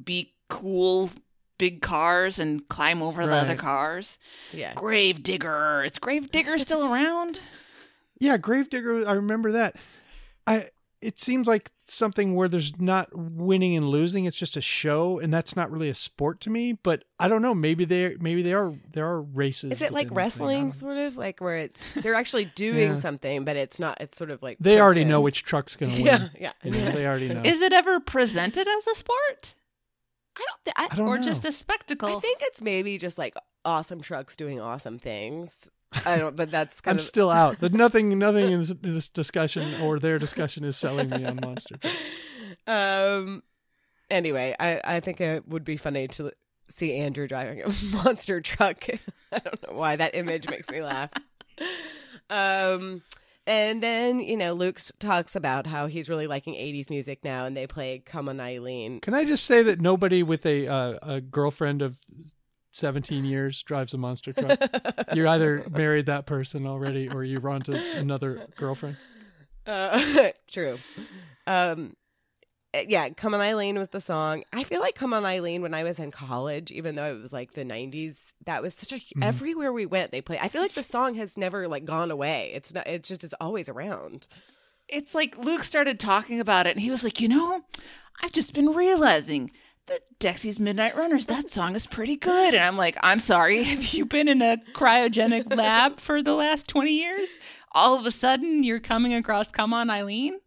be cool big cars and climb over the other cars. Yeah. Grave Digger. Is Grave Digger still around? Yeah, Gravedigger. I remember that. I. It seems like something where there's not winning and losing. It's just a show, and that's not really a sport to me. But I don't know. Maybe they. Maybe they are. There are races. Is it like within the thing. I wrestling, sort of like where it's they're actually doing Yeah. something, but it's not. It's sort of like They already pretend. know which truck's going to win. Yeah, yeah. You know, they already know. Is it ever presented as a sport I don't. Th- I, I don't or know. just a spectacle? I think it's maybe just like awesome trucks doing awesome things. I don't. But that's kind I'm of still out. But nothing, nothing in this, discussion or their discussion is selling me on Monster. Truck. Um. Anyway, I I think it would be funny to see Andrew driving a monster truck. I don't know why that image makes me laugh. Um. And then you know Luke talks about how he's really liking '80s music now, and they play "Come on Eileen." Can I just say that nobody with a uh, a girlfriend of 17 years drives a monster truck? You're either married that person already, or you're on to another girlfriend. Uh, true. Um, uh, yeah, "Come on, Eileen" was the song. I feel like "Come on, Eileen" when I was in college, even though it was like the '90s, that was such a Mm-hmm. everywhere we went they play. I feel like the song has never like gone away. It's not. It's just is always around. It's like Luke started talking about it and he was like, you know, I've just been realizing that Dexy's Midnight Runners, that song is pretty good. And I'm like, I'm sorry. Have you been in a cryogenic lab for the last 20 years? All of a sudden, you're coming across Come On Eileen?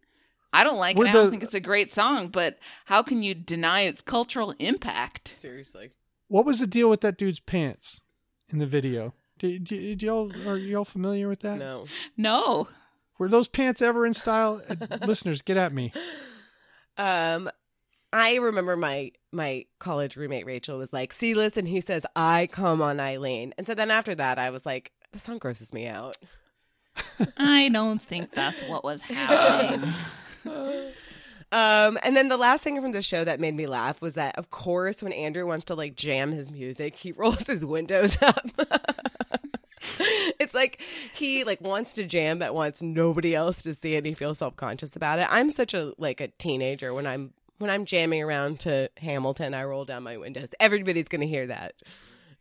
I don't like Were it. I don't think it's a great song, but how can you deny its cultural impact? Seriously. What was the deal with that dude's pants in the video? Did, did y'all are y'all familiar with that? No. No. Were those pants ever in style? Listeners, get at me. Um, I remember my my college roommate Rachel was like, "See, listen." He says, "I come on Eileen," and so then after that, I was like, "The song grosses me out." I don't think that's what was happening. Um, and then the last thing from the show that made me laugh was that, of course, when Andrew wants to like jam his music, he rolls his windows up. it's like he like wants to jam but wants nobody else to see it. and He feels self conscious about it. I'm such a like a teenager when I'm when I'm jamming around to Hamilton. I roll down my windows. Everybody's gonna hear that.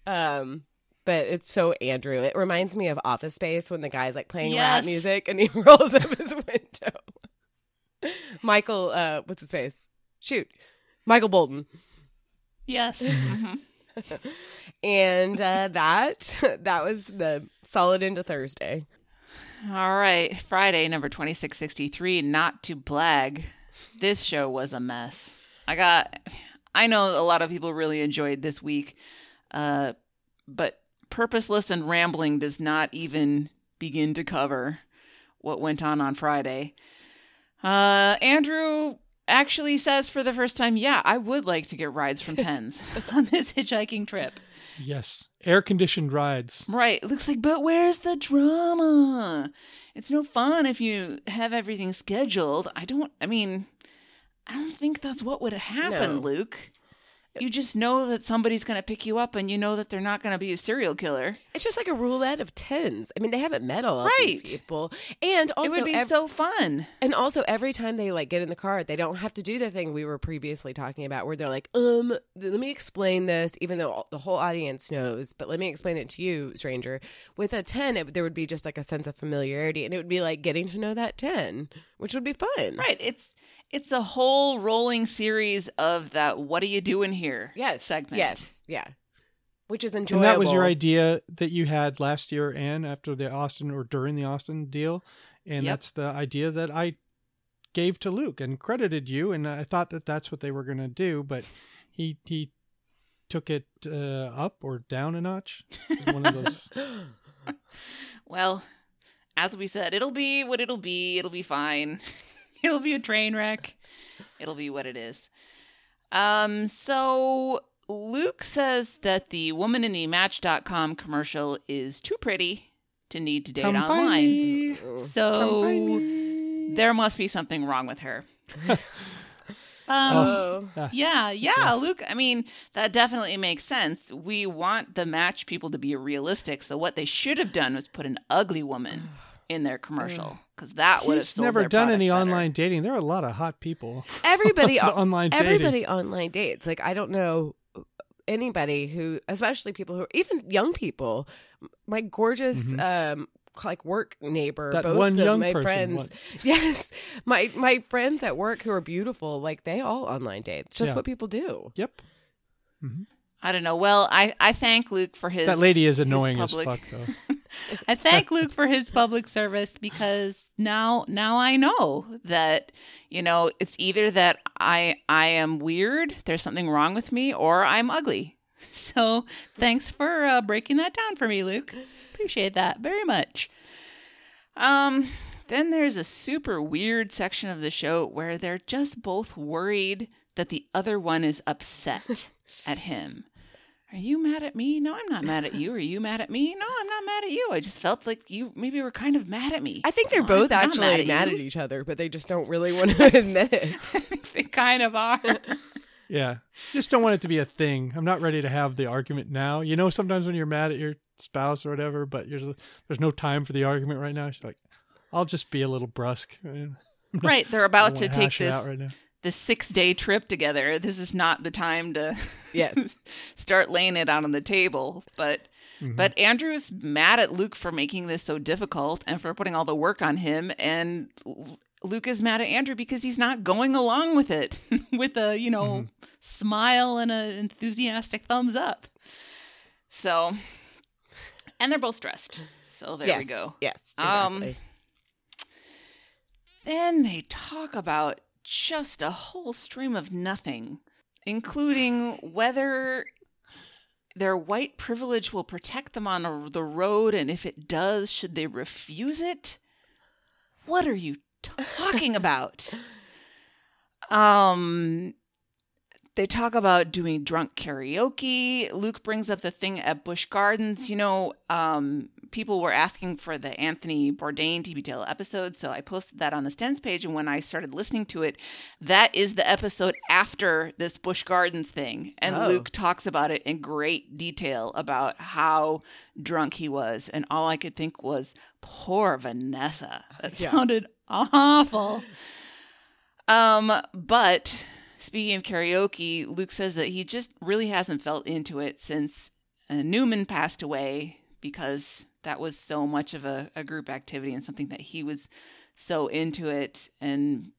Um. But it's so Andrew. It reminds me of Office Space when the guy's like playing rap Yes. music and he rolls up his window. Michael, uh, what's his face? Shoot, Michael Bolton. yes. And uh, that that was the solid into Thursday. All right, Friday, number 2663, Not to Blag. This show was a mess. I got, I know a lot of people really enjoyed this week, uh, but purposeless and rambling does not even begin to cover what went on on Friday. Uh, Andrew actually says for the first time, yeah, I would like to get rides from tens. On this hitchhiking trip. Yes, air conditioned rides. Right. It looks like, but where's the drama? It's no fun if you have everything scheduled. I don't, I mean, I don't think that's what would happen, No. Luke. You just know that somebody's going to pick you up and you know that they're not going to be a serial killer. It's just like a roulette of tens. I mean, they haven't met all of Right. these people, and also it would be ev- so fun. And also, every time they like get in the car, they don't have to do the thing we were previously talking about, where they're like, "Um, th- let me explain this," even though all- the whole audience knows. But let me explain it to you, stranger. With a ten, it, there would be just like a sense of familiarity, and it would be like getting to know that ten, which would be fun. Right. It's it's a whole rolling series of that what are you doing here Yes. segment. Yes. Yeah. Which is enjoyable. And that was your idea that you had last year and after the Austin or during the Austin deal. And Yep. that's the idea that I gave to Luke and credited you. And I thought that that's what they were going to do, but he, he took it uh, up or down a notch. One of those. Well, as we said, it'll be what it'll be. It'll be fine. It'll be a train wreck. It'll be what it is. Um, so Luke says that the woman in the Match.com commercial is too pretty to need to date Come online. So there must be something wrong with her. Um, Oh. Ah, Yeah, yeah. Yeah, Luke, I mean, that definitely makes sense. We want the match people to be realistic. So what they should have done was put an ugly woman in their commercial because that would have never done any better. online dating. There are a lot of hot people. everybody online dating. everybody online dates like i don't know anybody who, especially people who, even young people, my gorgeous, um, like work neighbor, Mm-hmm. That both one of young my person friends, once. yes, my my friends at work who are beautiful, like they all online date. It's just Yeah. what people do. Yep. I don't know. Well, I, I thank Luke for his. That lady is annoying as fuck, though. I thank Luke for his public service because now now I know that you know it's either that I I am weird, there's something wrong with me, or I'm ugly. So thanks for uh, breaking that down for me, Luke. Appreciate that very much. Um, then there's a super weird section of the show where they're just both worried that the other one is upset at him. Are you mad at me? No, I'm not mad at you. Are you mad at me? No, I'm not mad at you. I just felt like you maybe were kind of mad at me. I think they're No, both I'm not actually mad, at, you. each other, but they just don't really want to admit it. They kind of are. Yeah. Just don't want it to be a thing. I'm not ready to have the argument now. You know, sometimes when you're mad at your spouse or whatever, but you're, there's no time for the argument right now. She's like, I'll just be a little brusque. I right, they're about to take this out right now. This six day trip together. This is not the time to Yes. start laying it out on the table. But Mm-hmm. but Andrew's mad at Luke for making this so difficult and for putting all the work on him, and Luke is mad at Andrew because he's not going along with it. With a, you know, Mm-hmm. smile and an enthusiastic thumbs up. So, and they're both stressed. So there yes. we go. Yes. Um, Exactly. Then they talk about just a whole stream of nothing, including whether their white privilege will protect them on a, the road, and if it does, should they refuse it? What are you talking about? Um, they talk about doing drunk karaoke. Luke brings up the thing at Busch Gardens. You know, um, people were asking for the Anthony Bourdain TBTL episode, so I posted that on the Stens page. And when I started listening to it, that is the episode after this Busch Gardens thing. And Oh. Luke talks about it in great detail about how drunk he was. And all I could think was, poor Vanessa. That Yeah. sounded awful. Um, but speaking of karaoke, Luke says that he just really hasn't felt into it since uh, Newman passed away because that was so much of a, a group activity and something that he was so into it. And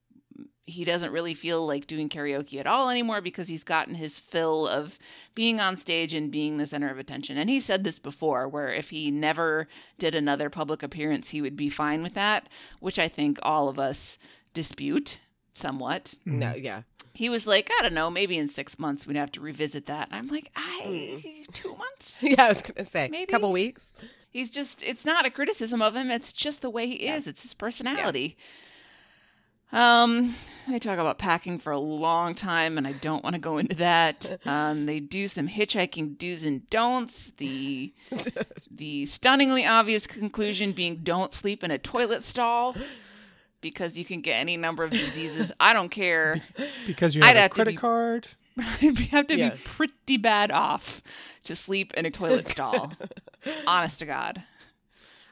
he doesn't really feel like doing karaoke at all anymore because he's gotten his fill of being on stage and being the center of attention. And he said this before, where if he never did another public appearance, he would be fine with that, which I think all of us dispute somewhat. Mm-hmm. no. Yeah. He was like, I don't know, maybe in six months we'd have to revisit that. I'm like, I mm. two months. Yeah. I was gonna say Maybe. a couple weeks. He's just it's not a criticism of him, it's just the way he is. It's his personality. Um they talk about packing for a long time and I don't want to go into that. Um they do some hitchhiking do's and don'ts. The the stunningly obvious conclusion being don't sleep in a toilet stall because you can get any number of diseases. I don't care. Because you I'd have a have to credit be- card. I'd have to Yeah. be pretty bad off. to sleep in a toilet stall. Honest to God.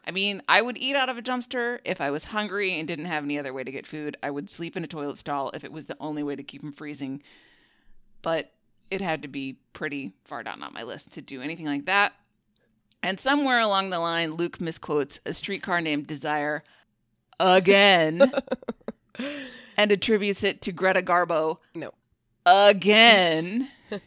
I mean, I would eat out of a dumpster if I was hungry and didn't have any other way to get food. I would sleep in a toilet stall if it was the only way to keep from freezing. But it had to be pretty far down on my list to do anything like that. And somewhere along the line, Luke misquotes a streetcar named Desire again and attributes it to Greta Garbo No. Again.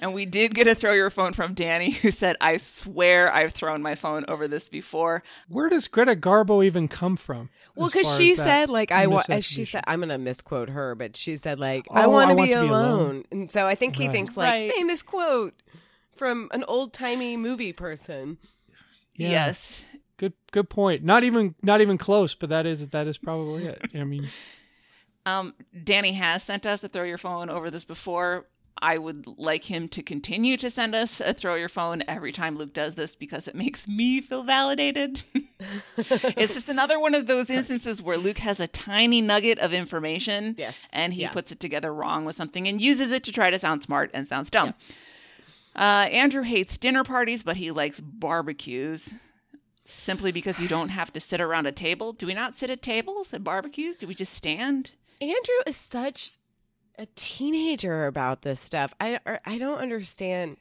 and we did get a throw your phone from Danny who said, I swear I've thrown my phone over this before. Where does Greta Garbo even come from? Well, because she as said like I want. As she said I'm gonna misquote her, but she said like Oh, I I want to want be, to be alone. alone. and so I think he Right. thinks like Right. famous quote from an old timey movie person. Yeah. Yes. Good good point. Not even not even close, but that is that is probably it. I mean, Um, Danny has sent us a throw your phone over this before. I would like him to continue to send us a throw your phone every time Luke does this because it makes me feel validated. it's just another one of those instances where Luke has a tiny nugget of information Yes. and he Yeah. puts it together wrong with something and uses it to try to sound smart and sounds dumb. Uh, Andrew hates dinner parties, but he likes barbecues simply because you don't have to sit around a table. Do we not sit at tables at barbecues? Do we just stand? Andrew is such a teenager about this stuff. I I don't understand.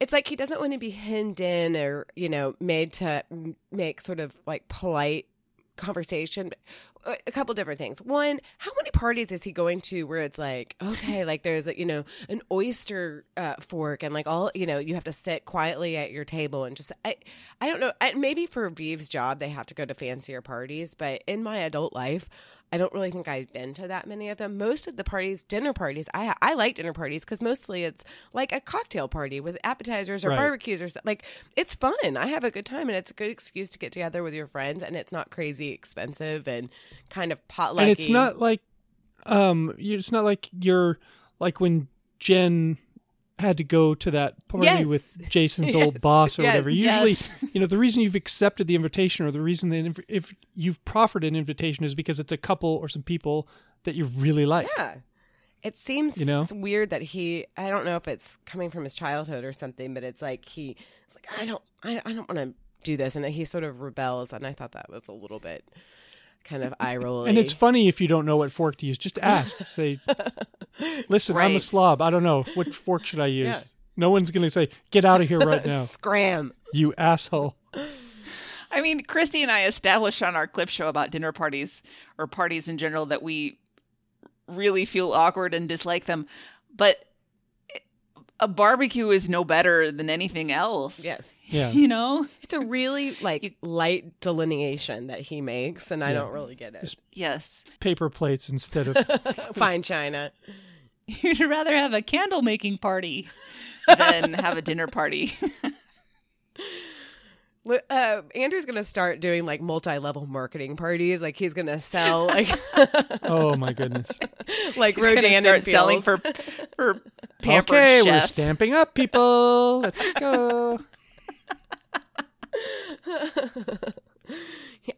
It's like he doesn't want to be hemmed in or you know made to make sort of like polite conversation. A couple different things. One, how many parties is he going to where it's like, okay, like there's a, you know an oyster uh, fork and like all you know you have to sit quietly at your table and just I I don't know. I, maybe for Viv's job they have to go to fancier parties, but in my adult life. I don't really think I've been to that many of them. Most of the parties, dinner parties, I I like dinner parties because mostly it's like a cocktail party with appetizers or Right. barbecues or something. Like it's fun. I have a good time and it's a good excuse to get together with your friends and it's not crazy expensive and kind of potlucky. and it's not like um it's not like you're like when jen had to go to that party Yes. with jason's old boss or Yes. whatever usually Yes. you know the reason you've accepted the invitation or the reason that if you've proffered an invitation is because it's a couple or some people that you really like Yeah. It seems You know? it's weird that he I don't know if it's coming from his childhood or something, but it's like he it's like I don't I, I don't want to do this and he sort of rebels and I thought that was a little bit kind of eye rolling. and it's funny if you don't know what fork to use just ask say listen i'm a slob i don't know what fork should i use Yeah. no one's gonna say get out of here right now Scram. you asshole I mean, Christy and I established on our clip show about dinner parties or parties in general that we really feel awkward and dislike them. But a barbecue is no better than anything else. Yes. yeah You know? It's a really like light delineation that he makes and I don't really get it. Yes. paper plates instead of Fine China. You'd rather have a candle making party. than have a dinner party. Li- Uh, Andrew's gonna start doing like multi-level marketing parties. Like he's gonna sell like oh my goodness like Gonna Rodan start and selling for for pampered okay, we're stamping up, people. Let's go.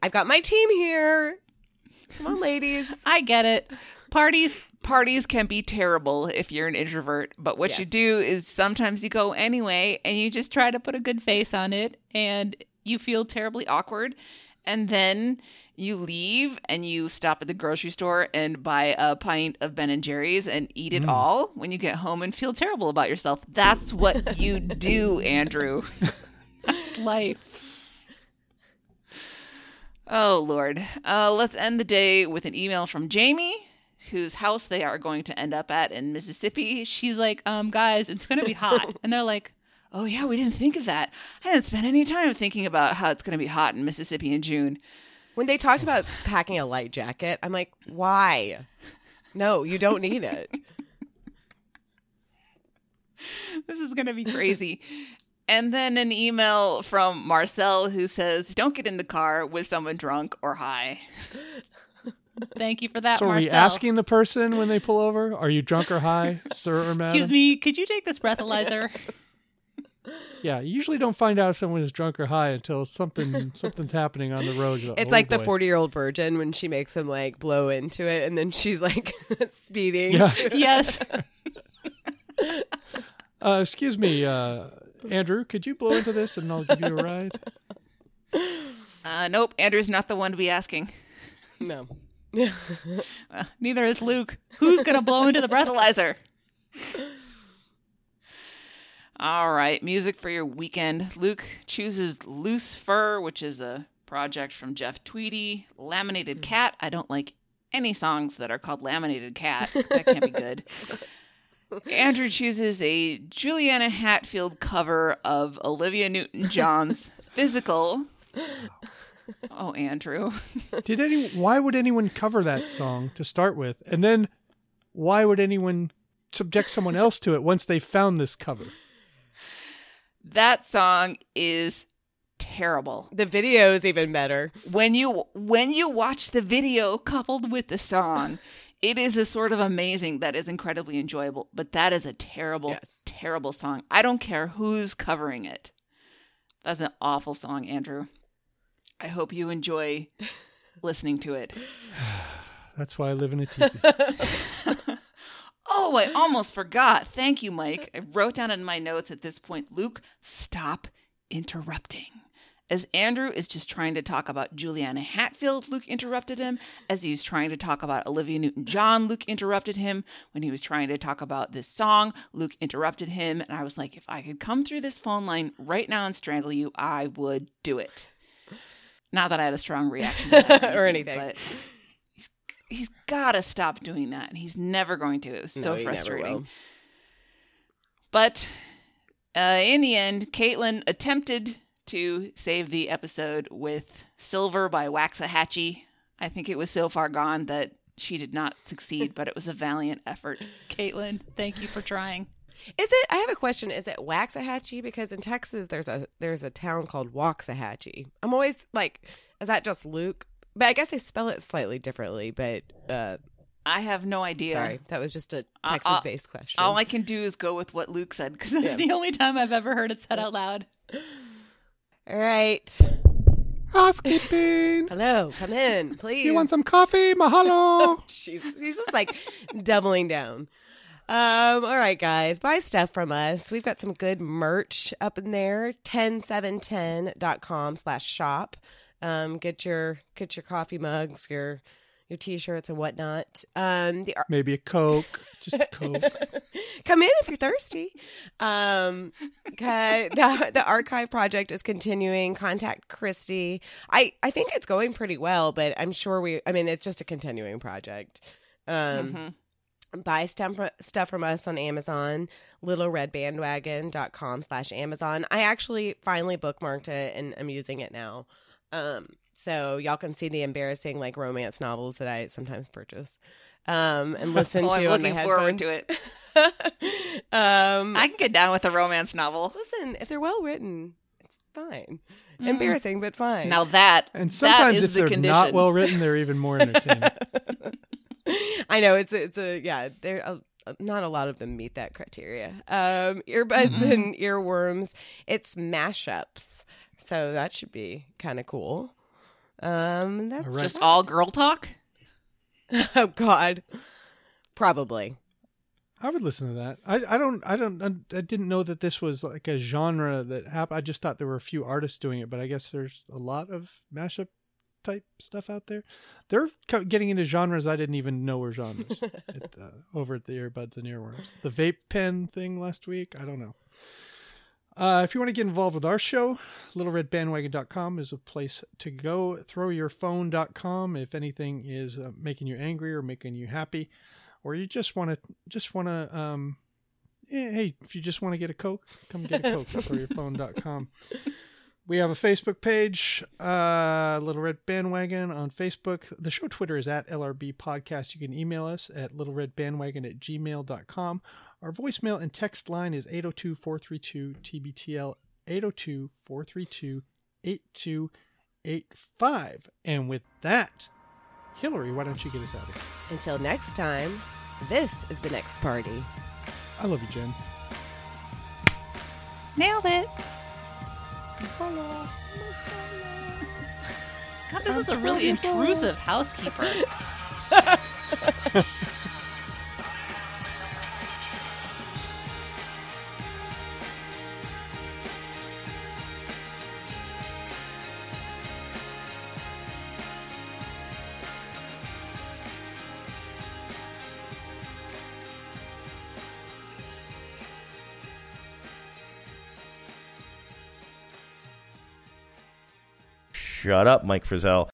I've got my team here. Come on, ladies. I get it. Parties. Parties can be terrible if you're an introvert, but what you do is sometimes you go anyway and you just try to put a good Face on it, and you feel terribly awkward and then you leave and you stop at the grocery store and buy a pint of Ben and Jerry's and eat it all when you get home and feel terrible about yourself. That's what you do, Andrew. That's life. Oh Lord. Uh, let's end the day with an email from Jamie, whose house they are going to end up at in Mississippi. She's like, um, guys, it's gonna be hot, and they're like, Oh yeah, we didn't think of that. I didn't spend any time thinking about how it's going to be hot in Mississippi in June. When they talked about packing a light jacket, I'm like, why? No, you don't need it. this is going to be crazy. and then an email from Marcel who says, "Don't get in the car with someone drunk or high." "Thank you for that, So are we Marcel." asking the person when they pull over, are you drunk or high, sir or madam? Excuse me, could you take this breathalyzer? Yeah, you usually don't find out if someone is drunk or high until something something's happening on the road. It's "Oh, like the 40 year old virgin when she makes him like blow into it and then she's like speeding. Yeah. yes. Uh, excuse me, uh, Andrew, could you blow into this and I'll give you a ride? Uh, nope, Andrew's not the one to be asking. No. Uh, neither is Luke. Who's gonna blow into the breathalyzer? All right, music for your weekend. Luke chooses Loose Fur, which is a project from Jeff Tweedy. Laminated Cat. I don't like any songs that are called Laminated Cat. That can't be good. Andrew chooses a Juliana Hatfield cover of Olivia Newton John's Physical. Oh, Andrew. Did any? Why would anyone cover that song to start with, and then why would anyone subject someone else to it once they found this cover? That song is terrible. The video is even better. When you when you watch the video coupled with the song, it is a sort of amazing that is incredibly enjoyable, but that is a terrible Yes. terrible song. I don't care who's covering it. That's an awful song, Andrew. I hope you enjoy listening to it. That's why I live in a teepee. Oh, I almost forgot. Thank you, Mike. I wrote down in my notes at this point, Luke, stop interrupting. As Andrew is just trying to talk about Juliana Hatfield, Luke interrupted him. As he was trying to talk about Olivia Newton John, Luke interrupted him. When he was trying to talk about this song, Luke interrupted him. And I was like, if I could come through this phone line right now and strangle you, I would do it. Not that I had a strong reaction to that Or anything. but he's, he's got to stop doing that. And he's never going to. It was so never frustrating. But uh, in the end, Caitlin attempted to save the episode with Silver by Waxahatchee. I think it was so far gone that she did not succeed, but it was a valiant effort. Caitlin, thank you for trying. Is it? I have a question. Is it Waxahatchee? Because in Texas, there's a there's a town called Waxahachie. I'm always like, is that just Luke? But I guess they spell it slightly differently. But uh, I have no idea. sorry, that was just a Uh, uh, Texas-based question. All I can do is go with what Luke said because that's It's the only time I've ever heard it said out loud. All right. Housekeeping. Hello, come in, please. You want some coffee? Mahalo. she's she's just like doubling down. Um, all right, guys, buy stuff from us. We've got some good merch up in there. 10710.com slash shop. Um, get your get your coffee mugs, your your t-shirts and whatnot. Um, the Maybe a Coke. Just a Coke. come in if you're thirsty. Um, okay, the, the archive project is continuing. Contact Christy. I I think it's going pretty well, but I'm sure we. I mean, it's just a continuing project. Um, Mhm. Buy stuff, stuff from us on Amazon, littleredbandwagon.com slash Amazon. I actually finally bookmarked it and I'm using it now. Um, so y'all can see the embarrassing like romance novels that I sometimes purchase. Um, and listen Oh, to I'm on my looking forward to it. um, I can get down with a romance novel. listen, if they're well written, it's fine. Embarrassing, but fine. Now that And sometimes is if the they're condition. not well written, they're even more entertaining. I know it's a, it's a yeah. There a, not a lot of them meet that criteria. Um, earbuds Mm-hmm. and earworms. It's mashups, so that should be kind of cool. Um, that's All right. just all girl talk. oh god, probably. I would listen to that. I, I don't I don't I didn't know that this was like a genre that happened. I just thought there were a few artists doing it, but I guess there's a lot of mashup type stuff out there. They're getting into genres I didn't even know were genres at, uh, over at the earbuds and earworms. The vape pen thing last week. I don't know. Uh, if you want to get involved with our show, littleredbandwagon.com is a place to go. Throwyourphone.com if anything is uh, making you angry or making you happy, or you just want to just want to um, eh, hey, if you just want to get a Coke, come get a Coke at throwyourphone.com. We have a Facebook page, uh, Little Red Bandwagon on Facebook. The show Twitter is at LRB Podcast. You can email us at littleredbandwagon at gmail.com. Our voicemail and text line is 802 432 TBTL 802 432 8285. And with that, Hillary, why don't you get us out of here? Until next time, this is the next party. I love you, Jen. Nailed it. God, this is a really intrusive housekeeper. Shut up, Mike Frizzell.